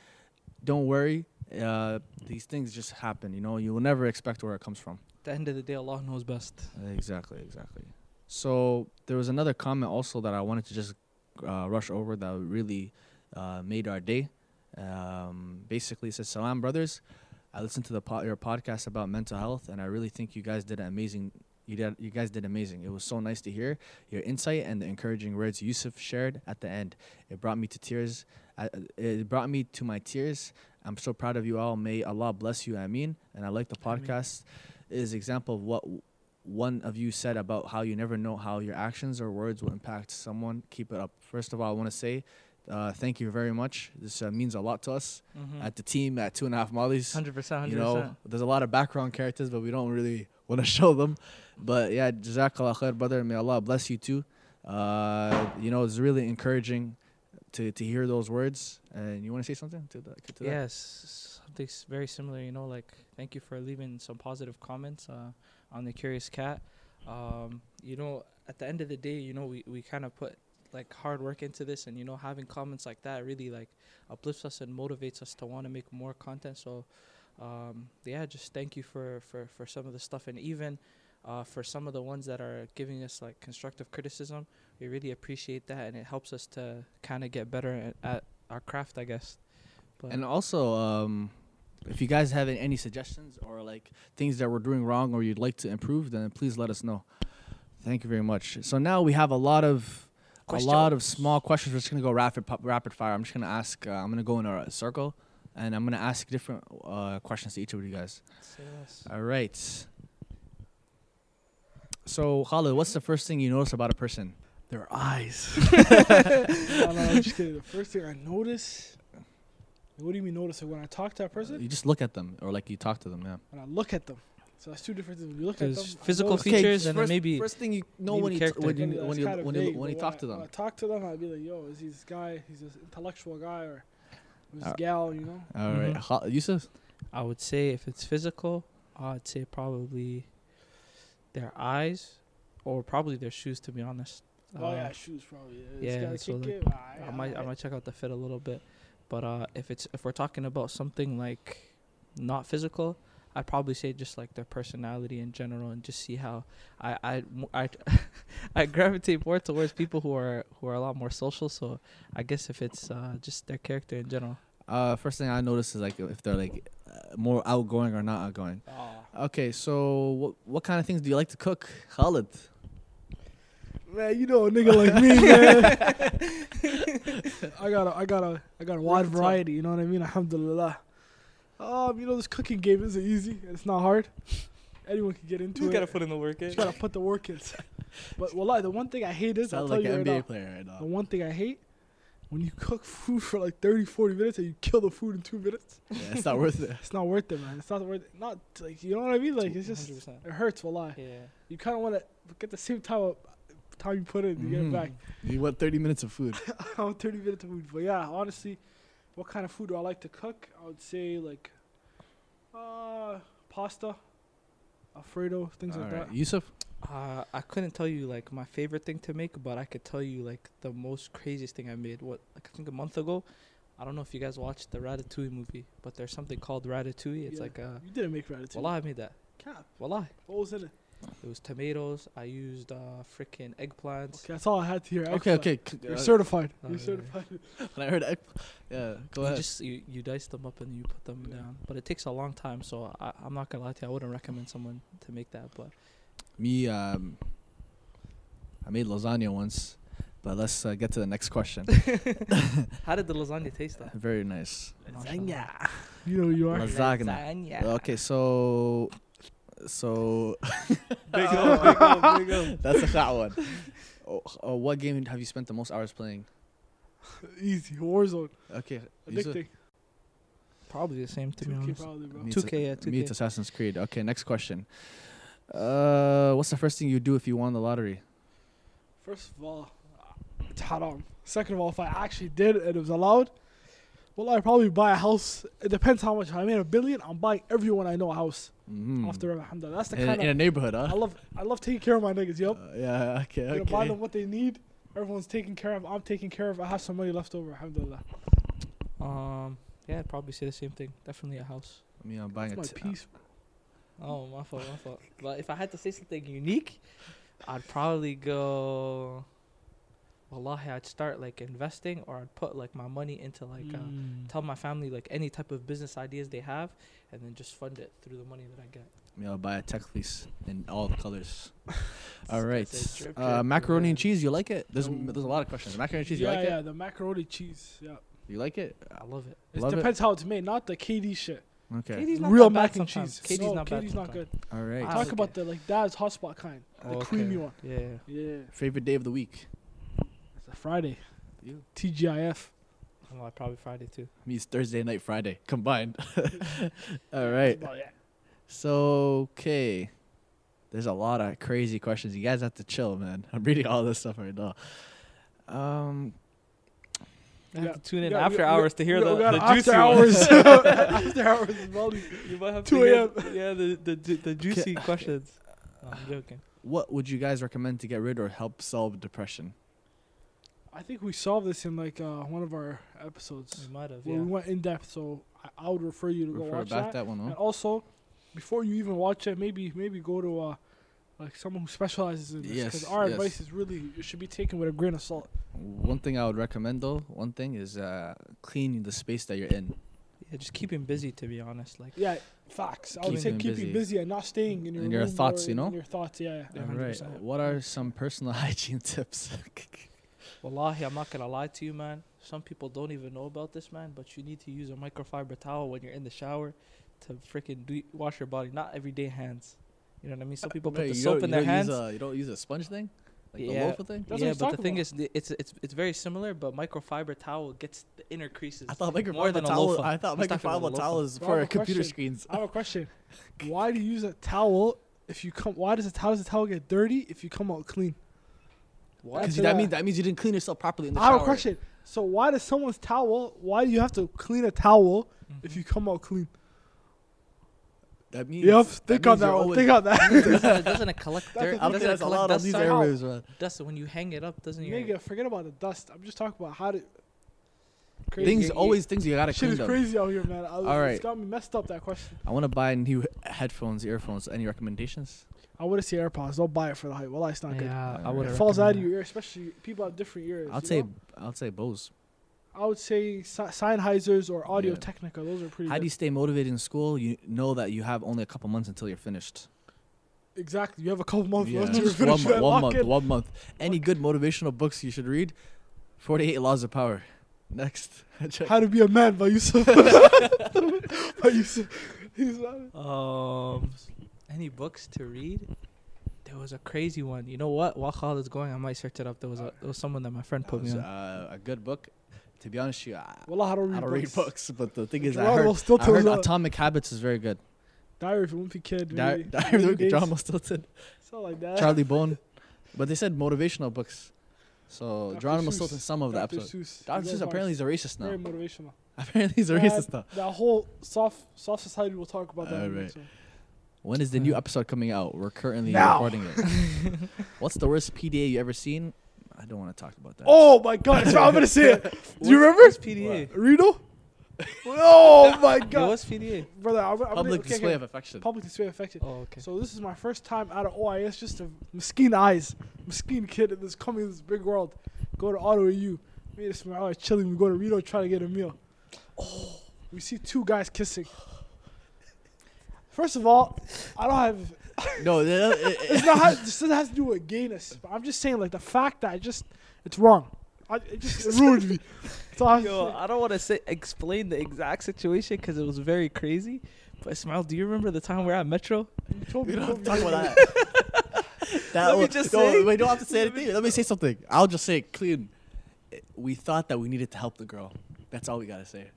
Speaker 3: don't worry. Uh, these things just happen. You know. You will never expect where it comes from.
Speaker 1: The end of the day, Allah knows best.
Speaker 3: Exactly, exactly. So there was another comment also that I wanted to just uh, rush over that really uh, made our day. Um, basically, it says, "Salam, brothers. I listened to the po- your podcast about mental health, and I really think you guys did an amazing. You did. You guys did amazing. It was so nice to hear your insight and the encouraging words Yusuf shared at the end. It brought me to tears. Uh, it brought me to my tears. I'm so proud of you all. May Allah bless you. Ameen. And I like the
Speaker 1: Ameen.
Speaker 3: Is example of what one of you said about how you never know how your actions or words will impact someone. Keep it up. First of all, I want to say uh, thank you very much. This uh, means a lot to us at the team at Two and a Half Mollies.
Speaker 1: Hundred percent,
Speaker 3: You know, there's a lot of background characters, but we don't really want to show them. But yeah, Jazakallah khair, brother. May Allah bless you too. Uh, you know, it's really encouraging to, to hear those words. And you want to say something to that? To that?
Speaker 1: Something very similar. You know, like thank you for leaving some positive comments uh, on the Curious Cat. Um, you know, at the end of the day, you know, we, we kind of put like hard work into this, and you know, having comments like that really like uplifts us and motivates us to want to make more content. So, um, yeah, just thank you for for for some of the stuff, and even. Uh, for some of the ones that are giving us like constructive criticism, we really appreciate that, and it helps us to kind of get better at, at our craft, I guess. But
Speaker 3: And also, um, if you guys have any suggestions or like things that we're doing wrong or you'd like to improve, then please let us know. Thank you very much. So now we have a lot of a lot of small questions. We're just gonna go rapid rapid fire. I'm just gonna ask. Uh, I'm gonna go in a circle, and I'm gonna ask different uh, questions to each of you guys.
Speaker 1: Say.
Speaker 3: All right. So Khalid, what's the first thing you notice about a person?
Speaker 1: Their eyes.
Speaker 2: no, no, I'm just kidding. The first thing I notice. What do you mean notice? Like when I talk to that person,
Speaker 3: You just look at them, or like you talk to them. Yeah.
Speaker 2: when I look at them. So that's two different things. You look at them,
Speaker 1: There's
Speaker 2: I
Speaker 1: physical
Speaker 2: notice-
Speaker 1: features and then
Speaker 3: first,
Speaker 1: maybe
Speaker 3: first thing you know
Speaker 1: maybe
Speaker 3: when you
Speaker 1: character.
Speaker 3: when you
Speaker 2: Again,
Speaker 3: when
Speaker 2: that's
Speaker 3: you
Speaker 2: kinda
Speaker 3: when you
Speaker 2: vague,
Speaker 3: when you
Speaker 2: but
Speaker 3: talk
Speaker 2: I-
Speaker 3: to
Speaker 2: When I
Speaker 3: them.
Speaker 2: talk to them, I'd be like, "Yo, is he this guy? He's this intellectual guy, or is
Speaker 3: Uh,
Speaker 2: this gal?" You know.
Speaker 3: All right,
Speaker 1: Mhm.
Speaker 3: Khal- Yusuf.
Speaker 1: I would say if it's physical, I'd say probably their eyes or probably their shoes. To be honest.
Speaker 2: oh
Speaker 1: Uh,
Speaker 2: yeah, shoes probably. Yeah,
Speaker 1: yeah, so like,
Speaker 2: kick.
Speaker 1: I might I might check out the fit a little bit, but uh, if it's if we're talking about something like not physical, I'd probably say just like their personality in general and just see how I I I, I gravitate more towards people who are who are a lot more social. So I guess if it's uh, just their character in general.
Speaker 3: Uh, first thing I notice is like if they're like uh, more outgoing or not outgoing.
Speaker 2: Ah.
Speaker 3: Okay, so what what kind of things do you like to cook, Khalid?
Speaker 2: Man, you know a nigga like me, man. I got a, I got a, I got a wide variety. You know what I mean? Alhamdulillah. Um, you know this cooking game isn't easy. It's not hard. Anyone can get into it.
Speaker 1: You gotta put in the work. In.
Speaker 2: Just gotta put the work in. But wallahi, the one thing I hate is I'll tell
Speaker 3: like
Speaker 2: you
Speaker 3: an
Speaker 2: right
Speaker 3: NBA
Speaker 2: now.
Speaker 3: player right
Speaker 2: The one thing I hate when you cook food for like 30, 40 minutes and you kill the food in two minutes.
Speaker 3: Yeah, it's not worth it.
Speaker 2: It's not worth it, man. It's not worth it. Not like you know what I mean. Like it's just
Speaker 1: 100%.
Speaker 2: it hurts. Wallahi.
Speaker 1: Yeah.
Speaker 2: You kind of want to get the same time of, time you put in to get it back.
Speaker 3: You want 30 minutes of food.
Speaker 2: on 30 minutes of food. But yeah, honestly, what kind of food do I like to cook? I would say like uh pasta, Alfredo, things
Speaker 3: All
Speaker 2: like
Speaker 3: right,
Speaker 2: that.
Speaker 3: Yusuf.
Speaker 1: Uh, I couldn't tell you like my favorite thing to make, but I could tell you like the most craziest thing I made. What like I think a month ago. I don't know if you guys watched the Ratatouille movie, but there's something called Ratatouille. It's
Speaker 2: Yeah.
Speaker 1: like a
Speaker 2: You didn't make ratatouille.
Speaker 1: Well, I made that.
Speaker 2: Cap.
Speaker 1: Well, I.
Speaker 2: What was in it?
Speaker 1: It was tomatoes. I used uh freaking eggplants.
Speaker 2: Okay, that's all I had to hear.
Speaker 3: Okay,
Speaker 2: Eggplant.
Speaker 3: okay. c-
Speaker 2: You're
Speaker 3: uh,
Speaker 2: certified.
Speaker 1: Oh,
Speaker 2: You're
Speaker 1: yeah.
Speaker 2: certified.
Speaker 3: when I heard egg, yeah, go
Speaker 1: you
Speaker 3: ahead.
Speaker 1: just you, you dice them up and you put them
Speaker 2: Yeah.
Speaker 1: down, but it takes a long time. So I, I'm not gonna lie to you. I wouldn't recommend someone to make that. But
Speaker 3: Me, um, I made lasagna once, but let's uh, get to the next question.
Speaker 1: how did the lasagna taste? Though?
Speaker 3: Very nice.
Speaker 2: Lasagna. You know you are.
Speaker 3: Lasagna.
Speaker 1: Lasagna.
Speaker 3: Okay, so, so
Speaker 1: Big up, big up, big up.
Speaker 3: that's a hot one. Oh, oh, what game have you spent the most hours playing?
Speaker 2: Easy. Warzone.
Speaker 3: Okay,
Speaker 2: Addicting.
Speaker 1: Probably the same to be
Speaker 2: 2K
Speaker 1: honest.
Speaker 2: probably, bro.
Speaker 3: Me,
Speaker 1: 2K, yeah,
Speaker 3: it's, me, it's Assassin's Creed. Okay, next question. Uh, what's the first thing you do if you won the lottery?
Speaker 2: First of all, it's haram. Second of all, if I actually did and it was allowed, well, I'd probably buy a house. It depends how much. If I made a billion, I'm buying everyone I know a house.
Speaker 3: Mm.
Speaker 2: After alhamdulillah. That's the
Speaker 3: in,
Speaker 2: kind
Speaker 3: in a
Speaker 2: of
Speaker 3: neighborhood,
Speaker 2: I love. I love taking care of my niggas. Yup.
Speaker 3: Uh, yeah. Okay.
Speaker 2: You know, buy them what they need. Everyone's taken care of. I'm taking care of. I have some money left over. Alhamdulillah.
Speaker 1: Um, yeah, I'd probably say the same thing. Definitely a house.
Speaker 3: I mean, I'm buying
Speaker 2: That's
Speaker 3: a
Speaker 2: my
Speaker 3: t-
Speaker 2: piece.
Speaker 1: Oh, my fault, my fault. But if I had to say something unique, I'd probably go. Wallahi, I'd start like investing, or I'd put like my money into like uh,
Speaker 2: Mm.
Speaker 1: tell my family like any type of business ideas they have, and then just fund it through the money that I get.
Speaker 3: yeah I'll buy a tech fleece in all the colors. all right.
Speaker 1: Say drip,
Speaker 3: Uh,
Speaker 1: drip,
Speaker 3: macaroni and cheese. You like it? There's
Speaker 2: No.
Speaker 3: there's a lot of questions. Macaroni and cheese.
Speaker 2: yeah,
Speaker 3: you like
Speaker 2: yeah,
Speaker 3: it?
Speaker 2: the macaroni cheese. Yeah.
Speaker 3: You like it?
Speaker 1: I love it.
Speaker 2: It
Speaker 3: Love it?
Speaker 2: depends how it's made, not the KD shit.
Speaker 3: Okay.
Speaker 1: KD's not
Speaker 2: Real
Speaker 1: that
Speaker 2: mac and
Speaker 1: sometimes.
Speaker 2: cheese.
Speaker 1: KD's
Speaker 2: no,
Speaker 1: not bad
Speaker 2: KD's not good.
Speaker 3: All right.
Speaker 1: Ah,
Speaker 2: Talk
Speaker 1: okay.
Speaker 2: about the like dad's hotspot kind, the
Speaker 1: Okay.
Speaker 2: creamy one.
Speaker 1: Yeah.
Speaker 2: Yeah,
Speaker 3: Favorite day of the week?
Speaker 2: It's a Friday.
Speaker 3: You.
Speaker 2: TGIF.
Speaker 1: Well, probably Friday too.
Speaker 3: Me, it's Thursday night, Friday combined. all right. So okay. There's a lot of crazy questions. You guys have to chill, man. I'm reading all this stuff right now. Um,
Speaker 1: I
Speaker 2: Yeah.
Speaker 1: have to tune in
Speaker 2: Yeah,
Speaker 1: after
Speaker 2: we-
Speaker 1: hours to hear
Speaker 2: we
Speaker 1: the,
Speaker 2: got
Speaker 1: the
Speaker 2: after
Speaker 1: juicy
Speaker 2: hours. after hours is volume.
Speaker 1: You might have
Speaker 2: 2
Speaker 1: to
Speaker 2: a.m..
Speaker 1: yeah, the the the, the juicy questions. No, I'm joking.
Speaker 3: what would you guys recommend to get rid or help solve depression?
Speaker 2: I think we solved this in like uh, one of our episodes
Speaker 1: We might have.
Speaker 2: where
Speaker 1: Yeah.
Speaker 2: we went in depth. So I, I would refer you to go
Speaker 3: Refer
Speaker 2: watch
Speaker 3: back
Speaker 2: that.
Speaker 3: that, one,
Speaker 2: And also, before you even watch it, maybe maybe go to uh, like someone who specializes in this. Because
Speaker 3: Yes,
Speaker 2: our
Speaker 3: yes.
Speaker 2: advice is really it should be taken with a grain of salt.
Speaker 3: One thing I would recommend though, one thing is uh, cleaning the space that you're in.
Speaker 1: Yeah, just keep him busy. To be honest, like
Speaker 2: Yeah, facts. I would
Speaker 3: Keep
Speaker 2: say
Speaker 3: him
Speaker 2: keep
Speaker 3: busy.
Speaker 2: busy and not staying in your
Speaker 3: In your
Speaker 2: room
Speaker 3: thoughts,
Speaker 2: or
Speaker 3: you know?
Speaker 2: In your thoughts, yeah.
Speaker 1: Yeah,
Speaker 3: All right.
Speaker 1: 100%.
Speaker 3: What are some personal hygiene tips?
Speaker 1: Wallahi, I'm not gonna lie to you, man. Some people don't even know about this, man. But you need to use a microfiber towel when you're in the shower to freaking do wash your body. Not everyday hands. You know what I mean? Some people put
Speaker 3: Wait,
Speaker 1: the
Speaker 3: you
Speaker 1: soap
Speaker 3: don't-
Speaker 1: in
Speaker 3: you
Speaker 1: their
Speaker 3: don't
Speaker 1: hands.
Speaker 3: Use a, you don't use a sponge thing, like the
Speaker 1: Yeah.
Speaker 3: loafer thing.
Speaker 2: That's what
Speaker 1: yeah,
Speaker 2: he's
Speaker 1: but the
Speaker 2: talking
Speaker 1: thing
Speaker 2: about.
Speaker 1: is, the- it's it's it's very similar. But microfiber towel gets the inner creases.
Speaker 3: I thought
Speaker 1: more
Speaker 3: microfiber
Speaker 1: than a
Speaker 3: towel.
Speaker 1: loafer.
Speaker 3: I thought
Speaker 1: He's talking about
Speaker 3: microfiber
Speaker 1: a
Speaker 3: towel is
Speaker 2: Well, I
Speaker 3: for
Speaker 2: have a
Speaker 3: computer
Speaker 2: question.
Speaker 3: screens.
Speaker 2: I have a question. Why do you use a towel if you come? Why does the towel does the towel get dirty if you come out clean?
Speaker 1: What?
Speaker 3: Because that
Speaker 2: that.
Speaker 3: means that means you didn't clean yourself properly in the
Speaker 2: I have a question. So why does someone's towel? Why do you have to clean a towel if you mm-hmm. come out clean?
Speaker 3: That means.
Speaker 2: Yep.
Speaker 3: that
Speaker 2: Think on that one. Think on that.
Speaker 1: doesn't, doesn't it collect dirt?
Speaker 2: the
Speaker 3: I don't think that's
Speaker 1: collect
Speaker 3: allowed on
Speaker 1: dust?
Speaker 3: these
Speaker 1: on-
Speaker 3: airwaves, man.
Speaker 1: Dust when you hang it up, doesn't your
Speaker 2: Nigga, forget about the dust. I'm just talking about how to. Crazy.
Speaker 3: Things
Speaker 1: you-
Speaker 3: always things you gotta
Speaker 2: Shit
Speaker 3: clean
Speaker 2: is
Speaker 3: them.
Speaker 2: crazy out here, man. I,
Speaker 3: All
Speaker 2: It's
Speaker 3: right.
Speaker 2: got me messed up. That question.
Speaker 3: I want to buy new headphones, earphones. Any recommendations?
Speaker 2: I would have say AirPods. Don't buy it for the hype. Well, it's not good.
Speaker 1: Yeah, I
Speaker 3: It
Speaker 1: would.
Speaker 2: It falls out of your ear, especially people have different ears.
Speaker 3: I'd say
Speaker 2: know?
Speaker 3: I'd say Bose.
Speaker 2: I would say Si- Sennheisers or Audio
Speaker 3: Yeah.
Speaker 2: Technica. Those are pretty.
Speaker 3: How do you stay motivated in school? You know that you have only a couple months until you're finished.
Speaker 2: Exactly. You have a couple months
Speaker 3: Yeah,
Speaker 2: left to
Speaker 3: just
Speaker 2: finish
Speaker 3: one,
Speaker 2: that.
Speaker 3: one month.
Speaker 2: in.
Speaker 3: One month. Any good motivational books you should read? Forty-eight Laws of Power. Next. Check.
Speaker 2: How to be a man by Yusuf. by Yusuf. He's not-
Speaker 1: Um, any books to read? There was a crazy one. You know what? While is going, I might search it up. There was a there was someone that my friend
Speaker 3: That
Speaker 1: put me on.
Speaker 3: uh, a good book. To be honest, with you, I,
Speaker 2: Wallah, I don't read
Speaker 3: I don't
Speaker 2: books.
Speaker 3: read books, but the thing is, I
Speaker 2: Geronimo
Speaker 3: heard,
Speaker 2: still
Speaker 3: I
Speaker 2: tells
Speaker 3: heard Atomic Habits is very good.
Speaker 2: Diary of a Wimpy Kid.
Speaker 3: Di-
Speaker 2: maybe.
Speaker 3: Diary
Speaker 2: Rainy
Speaker 3: of
Speaker 2: Days.
Speaker 3: John Stilton,
Speaker 2: Something like that.
Speaker 3: Charlie Bone, but they said motivational books. So
Speaker 2: Dr.
Speaker 3: Geronimo
Speaker 2: Seuss.
Speaker 3: Stilton, some of the episodes.
Speaker 2: Seuss.
Speaker 3: Dr. Seuss apparently
Speaker 2: hard.
Speaker 3: he's a racist now.
Speaker 2: Very motivational.
Speaker 3: Apparently he's a
Speaker 2: That-
Speaker 3: racist now.
Speaker 2: That whole soft soft society will talk about that. in a
Speaker 3: Alright.
Speaker 2: so.
Speaker 3: When is the new
Speaker 1: Uh,
Speaker 3: episode coming out? We're currently
Speaker 2: Now.
Speaker 3: recording it. What's the worst PDA you ever seen? I don't want to talk about that.
Speaker 2: Oh my god, that's what I'm gonna say. it. Do you remember?
Speaker 1: What's PDA?
Speaker 2: Reno? oh my
Speaker 1: Yeah,
Speaker 2: god.
Speaker 1: what's PDA?
Speaker 2: Brother, I'm, I'm
Speaker 3: Public
Speaker 2: okay,
Speaker 3: display
Speaker 2: okay.
Speaker 3: of affection.
Speaker 2: Public display of affection.
Speaker 1: Oh, okay.
Speaker 2: So this is my first time out of OIS, just a mesquite eyes, mesquite kid in this coming in this big world. Go to Auto EU. Me and Ismail are chilling. We go to Reno, try to get a meal. Oh, we see two guys kissing. First of all, I don't have.
Speaker 3: no, it- it-
Speaker 2: It's not. Have, this doesn't have to do with gayness. But I'm just saying, like the fact that I just, it's wrong. I, it just it ruined me. So I,
Speaker 1: Yo, I don't want to say explain the exact situation because it was very crazy. But Smile, do you remember the time we're at Metro?
Speaker 2: you told me. you
Speaker 3: don't have to talk about that. that
Speaker 1: Let me
Speaker 3: was-
Speaker 1: just
Speaker 3: no,
Speaker 1: say-
Speaker 3: We don't have to say anything. Let me say something. I'll just say it clean. We thought that we needed to help the girl. That's all we gotta say.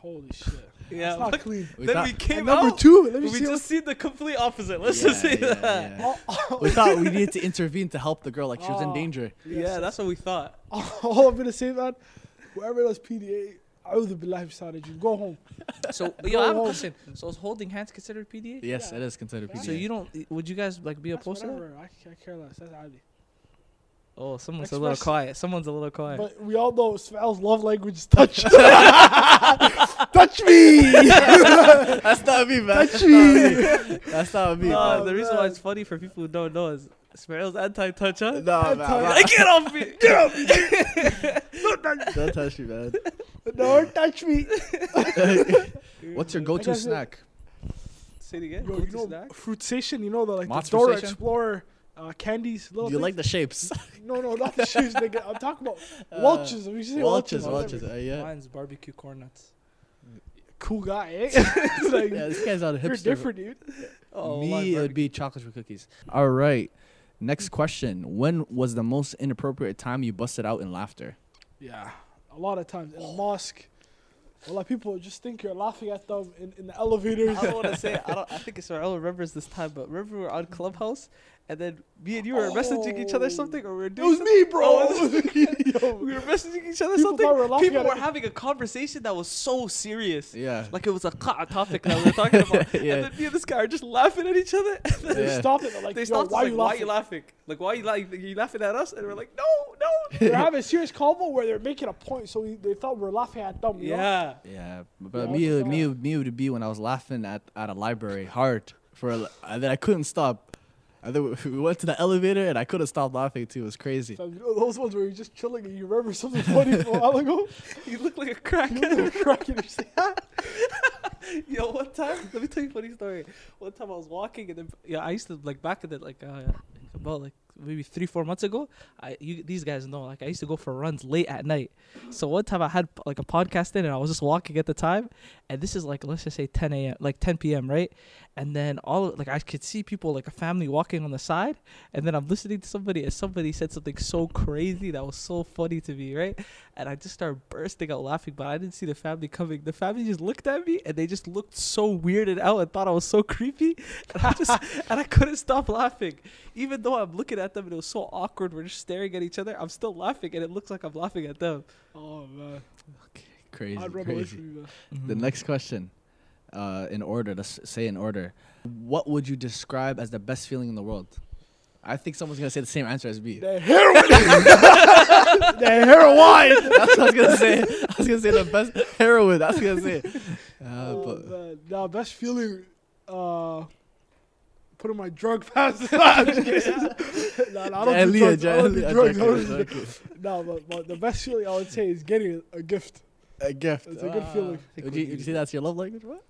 Speaker 2: Holy shit.
Speaker 1: Yeah.
Speaker 2: It's not
Speaker 1: look,
Speaker 2: clean.
Speaker 3: We
Speaker 1: then
Speaker 3: thought,
Speaker 1: we
Speaker 2: And
Speaker 1: came
Speaker 2: number
Speaker 1: out.
Speaker 2: two, let me
Speaker 1: we
Speaker 2: see.
Speaker 1: just see the complete opposite. Let's
Speaker 3: Yeah,
Speaker 1: just say
Speaker 3: yeah,
Speaker 1: that.
Speaker 3: yeah.
Speaker 2: what-
Speaker 3: we thought we needed to intervene to help the girl, like she was in
Speaker 2: Oh.
Speaker 3: danger.
Speaker 1: Yeah, that's what we thought.
Speaker 2: All I'm gonna say, man, whoever does PDA, I would be life started you. Go home.
Speaker 1: So, yo, I have a question. So, is holding hands considered PDA?
Speaker 3: Yes,
Speaker 2: Yeah.
Speaker 3: it is considered PDA.
Speaker 1: So you don't? Would you guys like be
Speaker 2: That's
Speaker 1: opposed to that?
Speaker 2: I, I care less. That's Ali.
Speaker 1: Oh, someone's a little quiet. Someone's a little quiet.
Speaker 2: But we all know Smel's love language is touch. touch me.
Speaker 3: That's not me, man.
Speaker 2: touch me.
Speaker 3: That's not me.
Speaker 1: no,
Speaker 2: Oh,
Speaker 1: the reason why it's funny for people who don't know is Ismail's anti-touch, huh?
Speaker 3: No, man.
Speaker 2: That's
Speaker 3: I'm
Speaker 1: Like, get off me! Get off me!
Speaker 3: not- Don't touch me, man.
Speaker 2: Don't touch me.
Speaker 3: What's your go-to snack?
Speaker 1: Say it again.
Speaker 2: Yo,
Speaker 1: Go
Speaker 2: you know,
Speaker 1: snack.
Speaker 2: fruit station. You know the like
Speaker 3: Mott's
Speaker 2: the Dora Explorer uh, candies. Little
Speaker 3: you
Speaker 2: things?
Speaker 3: like the shapes?
Speaker 2: No, no, not the shapes, nigga. I'm talking about
Speaker 3: Uh,
Speaker 2: Welch's. We say
Speaker 3: Welch's,
Speaker 2: Welch's.
Speaker 3: Welch's. Uh, yeah.
Speaker 1: Mine's barbecue corn nuts.
Speaker 2: Cool guy, eh? Like,
Speaker 3: Yeah, this guy's out of hipster.
Speaker 2: you're different, dude.
Speaker 1: Oh,
Speaker 3: Me, it would be chocolate chip cookies. All right. Next question. When was the most inappropriate time you busted out in laughter?
Speaker 2: Yeah, a lot of times in a mosque, a lot of people just think you're laughing at them in, in the elevators.
Speaker 1: I don't want to say. I don't. I think Israel remembers this time, but remember we were on Clubhouse, and then me and you were messaging each other
Speaker 2: Oh.
Speaker 1: something, or we were
Speaker 2: It
Speaker 1: doing.
Speaker 2: was
Speaker 1: something.
Speaker 2: me, bro.
Speaker 1: Oh,
Speaker 2: It was me, yo.
Speaker 1: We were messaging each other
Speaker 2: People
Speaker 1: something.
Speaker 2: thought were laughing
Speaker 1: People were
Speaker 2: it.
Speaker 1: having a conversation that was so serious.
Speaker 3: Yeah.
Speaker 1: Like it was a ca- topic that we were talking about.
Speaker 3: Yeah.
Speaker 1: And then me and this guy are just laughing at each other. And then
Speaker 2: They
Speaker 3: Yeah.
Speaker 2: stopped it. They're like,
Speaker 1: they stopped
Speaker 2: why
Speaker 1: like,
Speaker 2: you
Speaker 1: why are
Speaker 2: laughing?
Speaker 1: you laughing? Like, why you like you laughing at us? And we're like, no, no.
Speaker 2: They're having a serious convo where they're making a point, so we, they thought we were laughing at them. You know?
Speaker 1: Yeah.
Speaker 3: Yeah, but
Speaker 2: Yeah,
Speaker 3: me, me, me would be when I was laughing at, at a library hard for, a, and then I couldn't stop. And then we- we went to the elevator and I couldn't stop laughing too. It was crazy.
Speaker 2: So, you know those ones where you're just chilling and you remember something funny from a while ago?
Speaker 1: You look like a
Speaker 2: You
Speaker 1: crackhead.
Speaker 2: look cracking. You're just like, "Ah."
Speaker 1: Yo, one time, let me tell you a funny story. One time I was walking and then, yeah, I used to like back in the like uh, about like maybe three four months ago. I you these guys know like I used to go for runs late at night. So one time I had like a podcast in and I was just walking at the time, and this is like let's just say 10 a.m. like 10 p.m. right, and then all like I could see people like a family walking on the side, and then I'm listening to somebody and somebody said something so crazy that was so funny to me right, and I just started bursting out laughing, but I didn't see the family coming. The family just looked at me and they just looked so weirded out and thought I was so creepy, and I just and I couldn't stop laughing, even though I'm looking at them and it was so awkward. We're just staring at each other. I'm still laughing, and it looks like I'm laughing at them.
Speaker 2: Oh man,
Speaker 3: Crazy,
Speaker 2: I'd run away
Speaker 3: crazy.
Speaker 2: from you. Man.
Speaker 1: Mm-hmm.
Speaker 3: The next question, uh, in order. Let's say in order. What would you describe as the best feeling in the world? I think someone's gonna say the same answer as me.
Speaker 2: The heroin. the heroin.
Speaker 3: That's what I was gonna say. I was gonna say the best heroin. That's what I was gonna say. Uh,
Speaker 2: oh,
Speaker 3: but
Speaker 2: man. Now, best feeling. Uh, putting my drug past. nah, I'm just kidding. nah, nah, I don't do
Speaker 3: Jahiliyyah,
Speaker 2: drugs. I don't do drugs. I don't
Speaker 3: joking,
Speaker 2: do-
Speaker 3: joking.
Speaker 2: No, but, but the best feeling I would say is getting a gift.
Speaker 3: A gift.
Speaker 2: It's a good feeling.
Speaker 3: Would you, would you say that's your love language? What?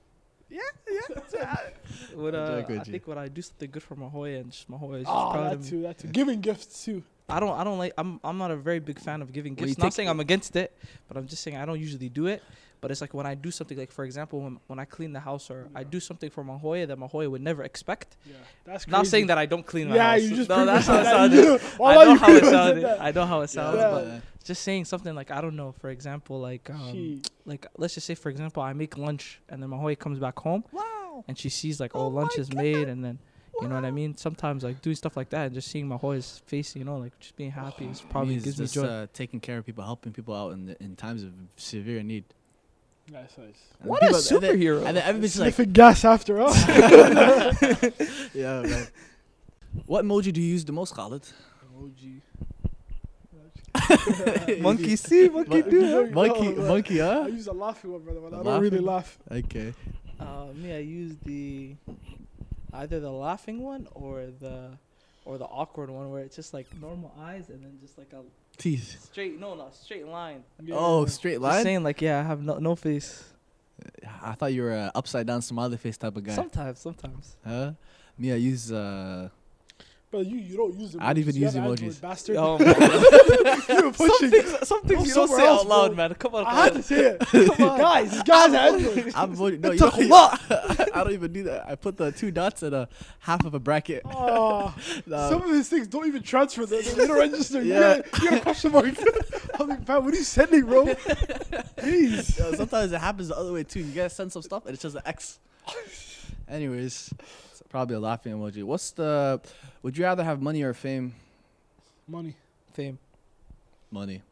Speaker 1: What, uh,
Speaker 3: Joke with
Speaker 1: I think when I do something good for Mahoya and just Mahoya is just
Speaker 2: Oh,
Speaker 1: proud
Speaker 2: that
Speaker 1: of me.
Speaker 2: too. That too. Giving gifts too.
Speaker 1: I don't I don't like I'm I'm not a very big fan of giving
Speaker 3: When you
Speaker 1: gifts. Not saying I'm against it, but I'm just saying I don't usually do it. But it's like when I do something like for example when when I clean the house or I do something for Mahoya that Mahoya would never expect.
Speaker 2: Yeah, that's crazy.
Speaker 1: Not saying that I don't clean my
Speaker 2: Yeah,
Speaker 1: house.
Speaker 2: you just
Speaker 1: no, that's how it sounded. I know how it
Speaker 2: much
Speaker 1: sounded. I know how it sounds,
Speaker 2: Yeah.
Speaker 1: but just saying something like I don't know. For example, like um, like let's just say for example I make lunch and then Mahoya comes back home
Speaker 3: Wow.
Speaker 1: and she sees like oh,
Speaker 3: Oh
Speaker 1: lunch
Speaker 3: my
Speaker 1: is made and then you know what I mean. Sometimes like doing stuff like that and just seeing Mahoya's face, you know, like just being happy, is probably
Speaker 3: Means
Speaker 1: gives me joy.
Speaker 3: Uh, taking care of people, helping people out in the, in times of severe need.
Speaker 2: Nice, nice.
Speaker 3: And
Speaker 1: what a
Speaker 3: people- and then-
Speaker 1: superhero!
Speaker 3: And then everybody's like,
Speaker 2: Sniffing gas after us.
Speaker 3: yeah, man. What emoji do you use the most, Khalid?
Speaker 2: Emoji.
Speaker 1: monkey see, monkey do.
Speaker 3: Monkey,
Speaker 2: No,
Speaker 3: monkey, huh?
Speaker 2: I use a laughing one, brother. But
Speaker 3: A
Speaker 2: I don't really laugh.
Speaker 3: Okay.
Speaker 1: Uh, me, I use the either the laughing one or the or the awkward one where it's just like normal eyes and then just like a
Speaker 3: Teeth.
Speaker 1: straight no no straight line.
Speaker 2: Yeah.
Speaker 3: Oh, straight line.
Speaker 1: Just
Speaker 3: line.
Speaker 1: saying like yeah, I have no no face.
Speaker 3: I thought you were a upside down smiley face type of guy.
Speaker 1: Sometimes, sometimes.
Speaker 3: Huh? Me, I use uh.
Speaker 2: But you, you don't use emojis.
Speaker 3: I'd even
Speaker 2: You
Speaker 3: use emojis.
Speaker 2: Android, bastard.
Speaker 1: Oh,
Speaker 2: you were
Speaker 1: some things, some things you don't say
Speaker 2: else,
Speaker 1: out loud,
Speaker 2: bro.
Speaker 1: man. Come on,
Speaker 2: I had to say it.
Speaker 1: Come on.
Speaker 2: guys, this guy's Android.
Speaker 3: I'm voting. No, you
Speaker 2: took
Speaker 3: know,
Speaker 2: a lot.
Speaker 3: I don't even do that. I put the two dots in a half of a bracket.
Speaker 2: Oh,
Speaker 3: Nah.
Speaker 2: some of these things don't even transfer. They, they don't register.
Speaker 3: Yeah.
Speaker 2: Yeah. You got a question mark. I'm like, man, what are you sending, bro? Jeez.
Speaker 3: Yo, sometimes it happens the other way too. You guys send some stuff and it's just an X. Anyways, it's probably a laughing emoji. What's the? Would you rather have money or fame?
Speaker 2: Money.
Speaker 1: Fame.
Speaker 3: Money.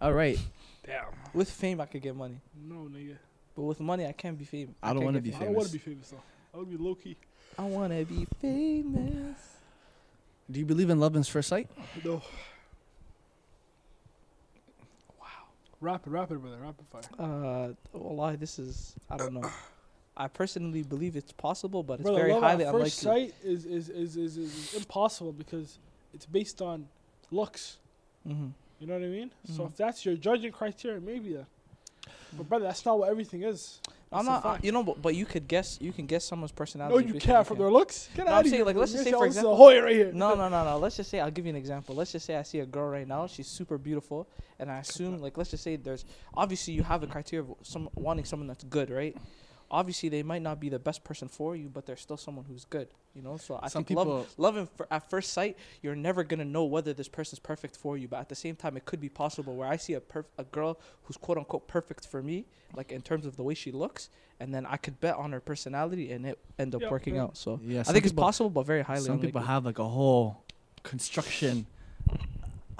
Speaker 3: All right.
Speaker 2: Damn.
Speaker 1: With fame, I could get money,
Speaker 2: No, nigga.
Speaker 1: but with money, I can't be famous.
Speaker 3: I don't wanna
Speaker 1: get
Speaker 3: be
Speaker 2: I
Speaker 1: famous.
Speaker 2: don't want to be famous though. I want to be low key.
Speaker 1: I wanna be famous.
Speaker 3: Do you believe in love in first sight?
Speaker 2: No. Wow. Rapid, rapid, brother. Rapid fire.
Speaker 1: Uh, wallahi, this is I don't know. I personally believe it's possible, but it's
Speaker 2: Brother,
Speaker 1: very
Speaker 2: love
Speaker 1: highly
Speaker 2: at first
Speaker 1: unlikely.
Speaker 2: sight is is, is, is, is impossible because it's based on looks.
Speaker 1: Mm-hmm.
Speaker 2: You know what I mean? So
Speaker 1: Mhm.
Speaker 2: if that's your judging criteria, maybe. But brother, that's not what everything is.
Speaker 1: I'm not, uh, you know, but, but you could guess. You can guess someone's personality.
Speaker 2: No, you can't from their looks. Get
Speaker 1: No,
Speaker 2: out
Speaker 1: I'm
Speaker 2: of
Speaker 1: saying,
Speaker 2: here.
Speaker 1: like, let's
Speaker 2: You're
Speaker 1: just say, for
Speaker 2: oh,
Speaker 1: example-
Speaker 2: Hoya right here.
Speaker 1: No, no, no, no. Let's just say I'll give you an example. Let's just say I see a girl right now. She's super beautiful, and I assume like let's just say there's obviously you have a criteria of some wanting someone that's good, right? Obviously, they might not be the best person for you, but they're still someone who's good. You know, so I
Speaker 3: Some
Speaker 1: think love,
Speaker 3: people-
Speaker 1: love and f- at first sight, you're never gonna know whether this person's perfect for you. But at the same time, it could be possible where I see a perf- a girl who's quote unquote perfect for me, like in terms of the way she looks, and then I could bet on her personality, and it end up
Speaker 2: Yeah,
Speaker 1: working
Speaker 2: yeah.
Speaker 1: out. So
Speaker 3: Yeah.
Speaker 1: I
Speaker 3: some
Speaker 1: think it's possible, but very highly
Speaker 3: Some
Speaker 1: unlikely.
Speaker 3: people have like a whole construction.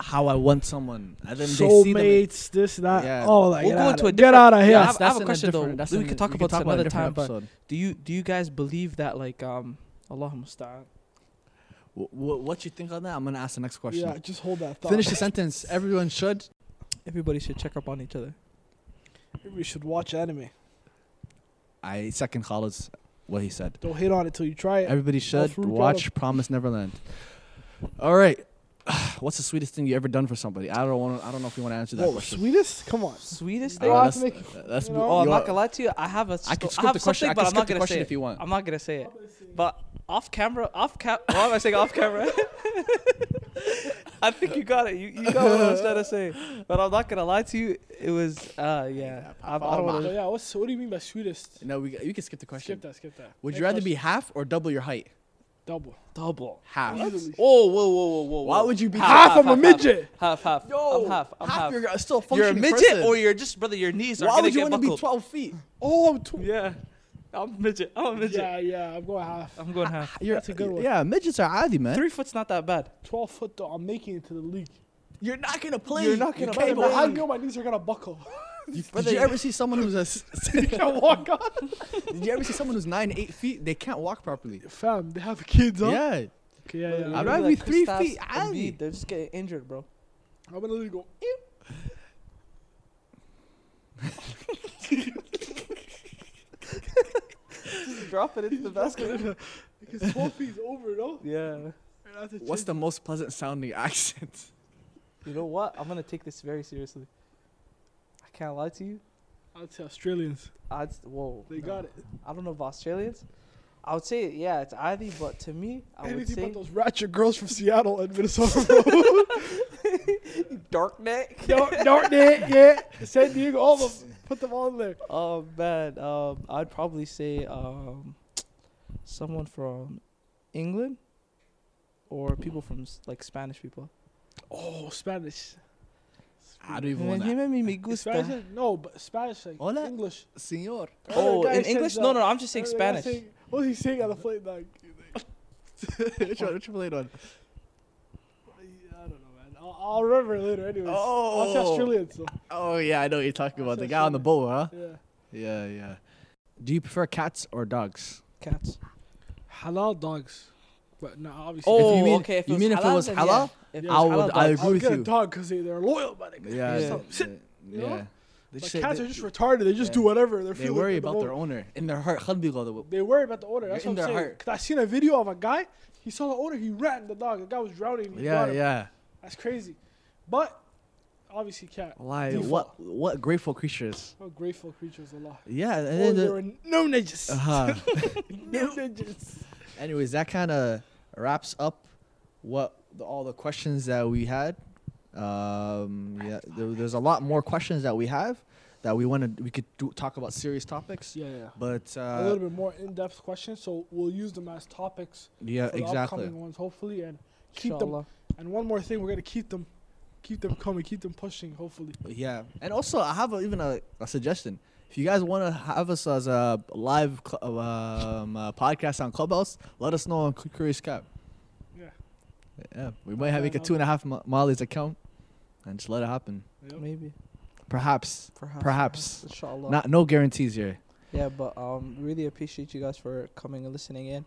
Speaker 3: How I want someone, and then they see them.
Speaker 2: Soulmates, this, that.
Speaker 3: Yeah.
Speaker 2: Oh, like,
Speaker 1: We'll
Speaker 2: get
Speaker 1: go
Speaker 2: out
Speaker 1: into a
Speaker 2: of- get out of here.
Speaker 1: Yeah, I
Speaker 3: That's-
Speaker 1: have- I have
Speaker 3: that's
Speaker 1: a
Speaker 3: in
Speaker 1: question, though.
Speaker 3: different- that's
Speaker 1: We
Speaker 3: in-
Speaker 1: could talk
Speaker 3: we
Speaker 1: about this
Speaker 3: in a
Speaker 1: another
Speaker 3: different
Speaker 1: time, but- Do you do you guys believe that like um Allah musta'an?
Speaker 3: Wh- wh- what you think on that? I'm gonna ask the next question.
Speaker 2: Yeah, just hold that thought.
Speaker 3: Finish the sentence. Everyone should.
Speaker 1: Everybody should check up on each other.
Speaker 2: We should watch anime.
Speaker 3: I second Khaled's what he said.
Speaker 2: Don't hit on it till you try it.
Speaker 3: Everybody should watch Promise Neverland. All right. what's the sweetest thing you ever done for somebody? I don't want. I don't know if you want to answer that
Speaker 2: Whoa,
Speaker 3: question.
Speaker 2: sweetest? Come on.
Speaker 1: Sweetest
Speaker 3: Uh,
Speaker 1: thing.
Speaker 2: Bro, I have
Speaker 3: let's,
Speaker 2: to make-
Speaker 3: let's
Speaker 2: you
Speaker 3: be-
Speaker 2: know-
Speaker 1: Oh, I'm not gonna lie to you. I have a.
Speaker 3: I
Speaker 1: sto-
Speaker 3: can
Speaker 1: I have
Speaker 3: the question. I
Speaker 1: but
Speaker 3: can
Speaker 1: I'm not gonna
Speaker 3: question
Speaker 1: say
Speaker 3: if
Speaker 1: it.
Speaker 3: you want.
Speaker 1: I'm not gonna say it. But off camera, off cap. Why am I saying off camera? I think you got it. You, you got what I was trying to say. But I'm not gonna lie to you. It was uh yeah. I, I don't
Speaker 2: But
Speaker 1: want
Speaker 2: yeah, what's what do you mean by sweetest?
Speaker 3: No, we you can skip the question.
Speaker 2: Skip that. Skip that.
Speaker 3: Would
Speaker 2: Next
Speaker 3: you rather be half or double your height?
Speaker 2: Double?
Speaker 1: double.
Speaker 3: Half.
Speaker 2: Easily.
Speaker 1: Whoa, whoa, whoa, whoa, whoa.
Speaker 3: Why would you be
Speaker 2: Half, I'm a midget.
Speaker 1: Half, half. I'm half. I'm half. half.
Speaker 3: You're still a
Speaker 1: You're a midget,
Speaker 3: person.
Speaker 1: or you're just brother. Your knees are
Speaker 3: Why
Speaker 1: gonna
Speaker 3: would you want to be 12 feet?
Speaker 2: Oh, I'm tw-
Speaker 1: Yeah, I'm a midget. I'm a midget.
Speaker 2: yeah, yeah. I'm going half.
Speaker 1: I'm going half.
Speaker 3: You're,
Speaker 2: That's a good one.
Speaker 3: Yeah, midgets are adi, man.
Speaker 1: Three foot's not that bad.
Speaker 2: Twelve foot though. I'm making it to the league.
Speaker 3: You're not gonna play.
Speaker 1: You're not gonna
Speaker 3: can't
Speaker 1: play.
Speaker 2: But how
Speaker 3: play.
Speaker 2: go my knees are gonna buckle?
Speaker 3: Did
Speaker 1: Brother,
Speaker 3: you
Speaker 1: you-
Speaker 3: ever see someone who's a
Speaker 2: you can't walk on.
Speaker 3: Did you ever see someone who's nine, eight feet? They can't walk properly.
Speaker 2: Fam, they have kids, huh?
Speaker 3: Yeah.
Speaker 2: Okay, yeah,
Speaker 1: Brother,
Speaker 2: yeah.
Speaker 1: you're
Speaker 3: I'd
Speaker 1: gonna
Speaker 3: rather
Speaker 1: like
Speaker 3: be three
Speaker 1: Kristaps
Speaker 3: feet,
Speaker 1: and
Speaker 3: Ali.
Speaker 1: Embiid, They're just getting injured, bro.
Speaker 2: I'm gonna literally go.
Speaker 1: Just drop it into the basket.
Speaker 2: Because 12 feet is over, no?
Speaker 1: yeah.
Speaker 2: And I have to
Speaker 3: What's the most pleasant sounding accent?
Speaker 1: You know what? I'm gonna take this very seriously. Can't lie to you.
Speaker 2: I'd say Australians.
Speaker 1: I'd whoa.
Speaker 2: They
Speaker 1: no.
Speaker 2: got it.
Speaker 1: I don't know about Australians. I would say yeah, it's Ivy, but to me, I would say
Speaker 2: those ratchet girls from Seattle and Minnesota,
Speaker 1: dark neck.
Speaker 2: Dark, dark net, yeah. San Diego, all of them. Put them all in there.
Speaker 1: Oh man, um, I'd probably say um, someone from England or people from like Spanish people.
Speaker 2: Oh, Spanish.
Speaker 3: I don't even want
Speaker 1: He
Speaker 3: that.
Speaker 1: made me gusta.
Speaker 2: Spanish? No, but Spanish, like
Speaker 3: Hola.
Speaker 2: English.
Speaker 3: Senor.
Speaker 1: Oh, in English?
Speaker 2: uh,
Speaker 1: No, no, I'm just saying Spanish.
Speaker 2: saying- What was he saying on the plane? Like,
Speaker 3: which one? Which one played on?
Speaker 2: I don't know, man. I'll, I'll remember it later, anyways. I'll say
Speaker 3: Oh.
Speaker 2: Australians, so.
Speaker 3: Oh yeah, I know what you're talking about. The
Speaker 2: That's
Speaker 3: guy on the boat, huh?
Speaker 2: Yeah.
Speaker 3: Yeah, yeah. Do you prefer cats or dogs?
Speaker 1: Cats.
Speaker 2: Halal dogs but no, obviously.
Speaker 1: Oh, if
Speaker 3: you oh, mean,
Speaker 1: okay. If
Speaker 3: you mean if it was halal,
Speaker 1: yeah.
Speaker 2: I
Speaker 3: would.
Speaker 1: Halal,
Speaker 3: I agree
Speaker 2: I'll
Speaker 3: with
Speaker 2: get
Speaker 3: you.
Speaker 2: a dog because they, they're loyal, my
Speaker 3: nigga.
Speaker 1: Yeah,
Speaker 2: yeah.
Speaker 3: yeah.
Speaker 2: You know? yeah.
Speaker 3: They
Speaker 2: like cats
Speaker 3: they,
Speaker 2: are just retarded. They just
Speaker 3: yeah.
Speaker 2: do whatever. They're
Speaker 3: they worry
Speaker 2: about the
Speaker 3: their owner in their heart.
Speaker 2: They worry about the owner. That's
Speaker 3: in
Speaker 2: what I'm saying.
Speaker 3: Heart.
Speaker 2: Cause I seen a video of a guy. He saw the owner. He ran the dog. The guy was drowning.
Speaker 3: yeah, yeah.
Speaker 2: That's crazy, but obviously cat.
Speaker 3: Why? What? What grateful creatures?
Speaker 2: What grateful creatures, Allah.
Speaker 3: Yeah, and
Speaker 2: oh,
Speaker 3: then the, there
Speaker 2: were no ninjas.
Speaker 3: Uh-huh.
Speaker 2: no, no.
Speaker 3: Anyways, that kind of wraps up what the, all the questions that we had. Um, yeah, there, there's a lot more questions that we have that we want to. We could do, talk about serious topics,
Speaker 2: Yeah, yeah.
Speaker 3: but
Speaker 2: a little
Speaker 3: uh,
Speaker 2: bit more in-depth questions, so we'll use them as topics
Speaker 3: yeah,
Speaker 2: for the
Speaker 3: exactly.
Speaker 2: upcoming ones, hopefully, and keep them. And one more thing, we're gonna keep them, keep them coming, keep them pushing. Hopefully.
Speaker 3: Yeah, and also I have a, even a, a suggestion. If you guys want to have us as a live cl- um, uh, podcast on Clubhouse, let us know on Cu- Curious Cat.
Speaker 2: Yeah.
Speaker 3: Yeah, we might have like a two and a half Ma- Molly's account, and just let it happen.
Speaker 2: Yep.
Speaker 1: Maybe.
Speaker 3: Perhaps,
Speaker 1: Perhaps.
Speaker 3: perhaps.
Speaker 1: Inshallah.
Speaker 3: Not no guarantees here.
Speaker 1: Yeah, but um, really appreciate you guys for coming and listening in.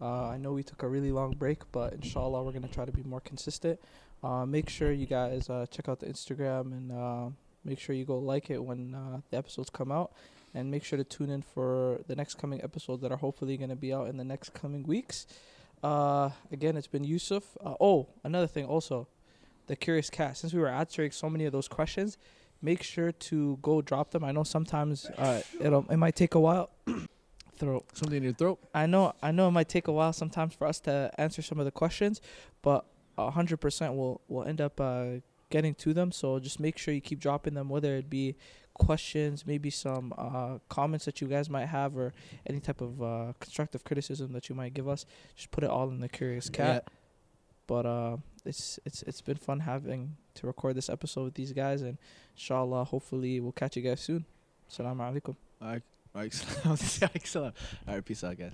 Speaker 1: Uh, I know we took a really long break, but inshallah we're gonna try to be more consistent. Uh, make sure you guys uh, check out the Instagram and uh, make sure you go like it when uh, the episodes come out, and make sure to tune in for the next coming episodes that are hopefully gonna be out in the next coming weeks. Uh, again, it's been Yusuf. Uh, oh, another thing also, the Curious Cat. Since we were answering so many of those questions, make sure to go drop them. I know sometimes uh, it'll it might take a while. Throat.
Speaker 3: Something in your throat.
Speaker 1: I know I know it might take a while sometimes for us to answer some of the questions, but a hundred percent we'll we'll end up uh, getting to them. So just make sure you keep dropping them, whether it be questions, maybe some uh, comments that you guys might have, or any type of uh, constructive criticism that you might give us. Just put it all in the curious cat. But uh, it's it's it's been fun having to record this episode with these guys, and inshallah, hopefully we'll catch you guys soon. Assalamu alaikum.
Speaker 3: All right. All right. Excellent. All right. Peace out, guys.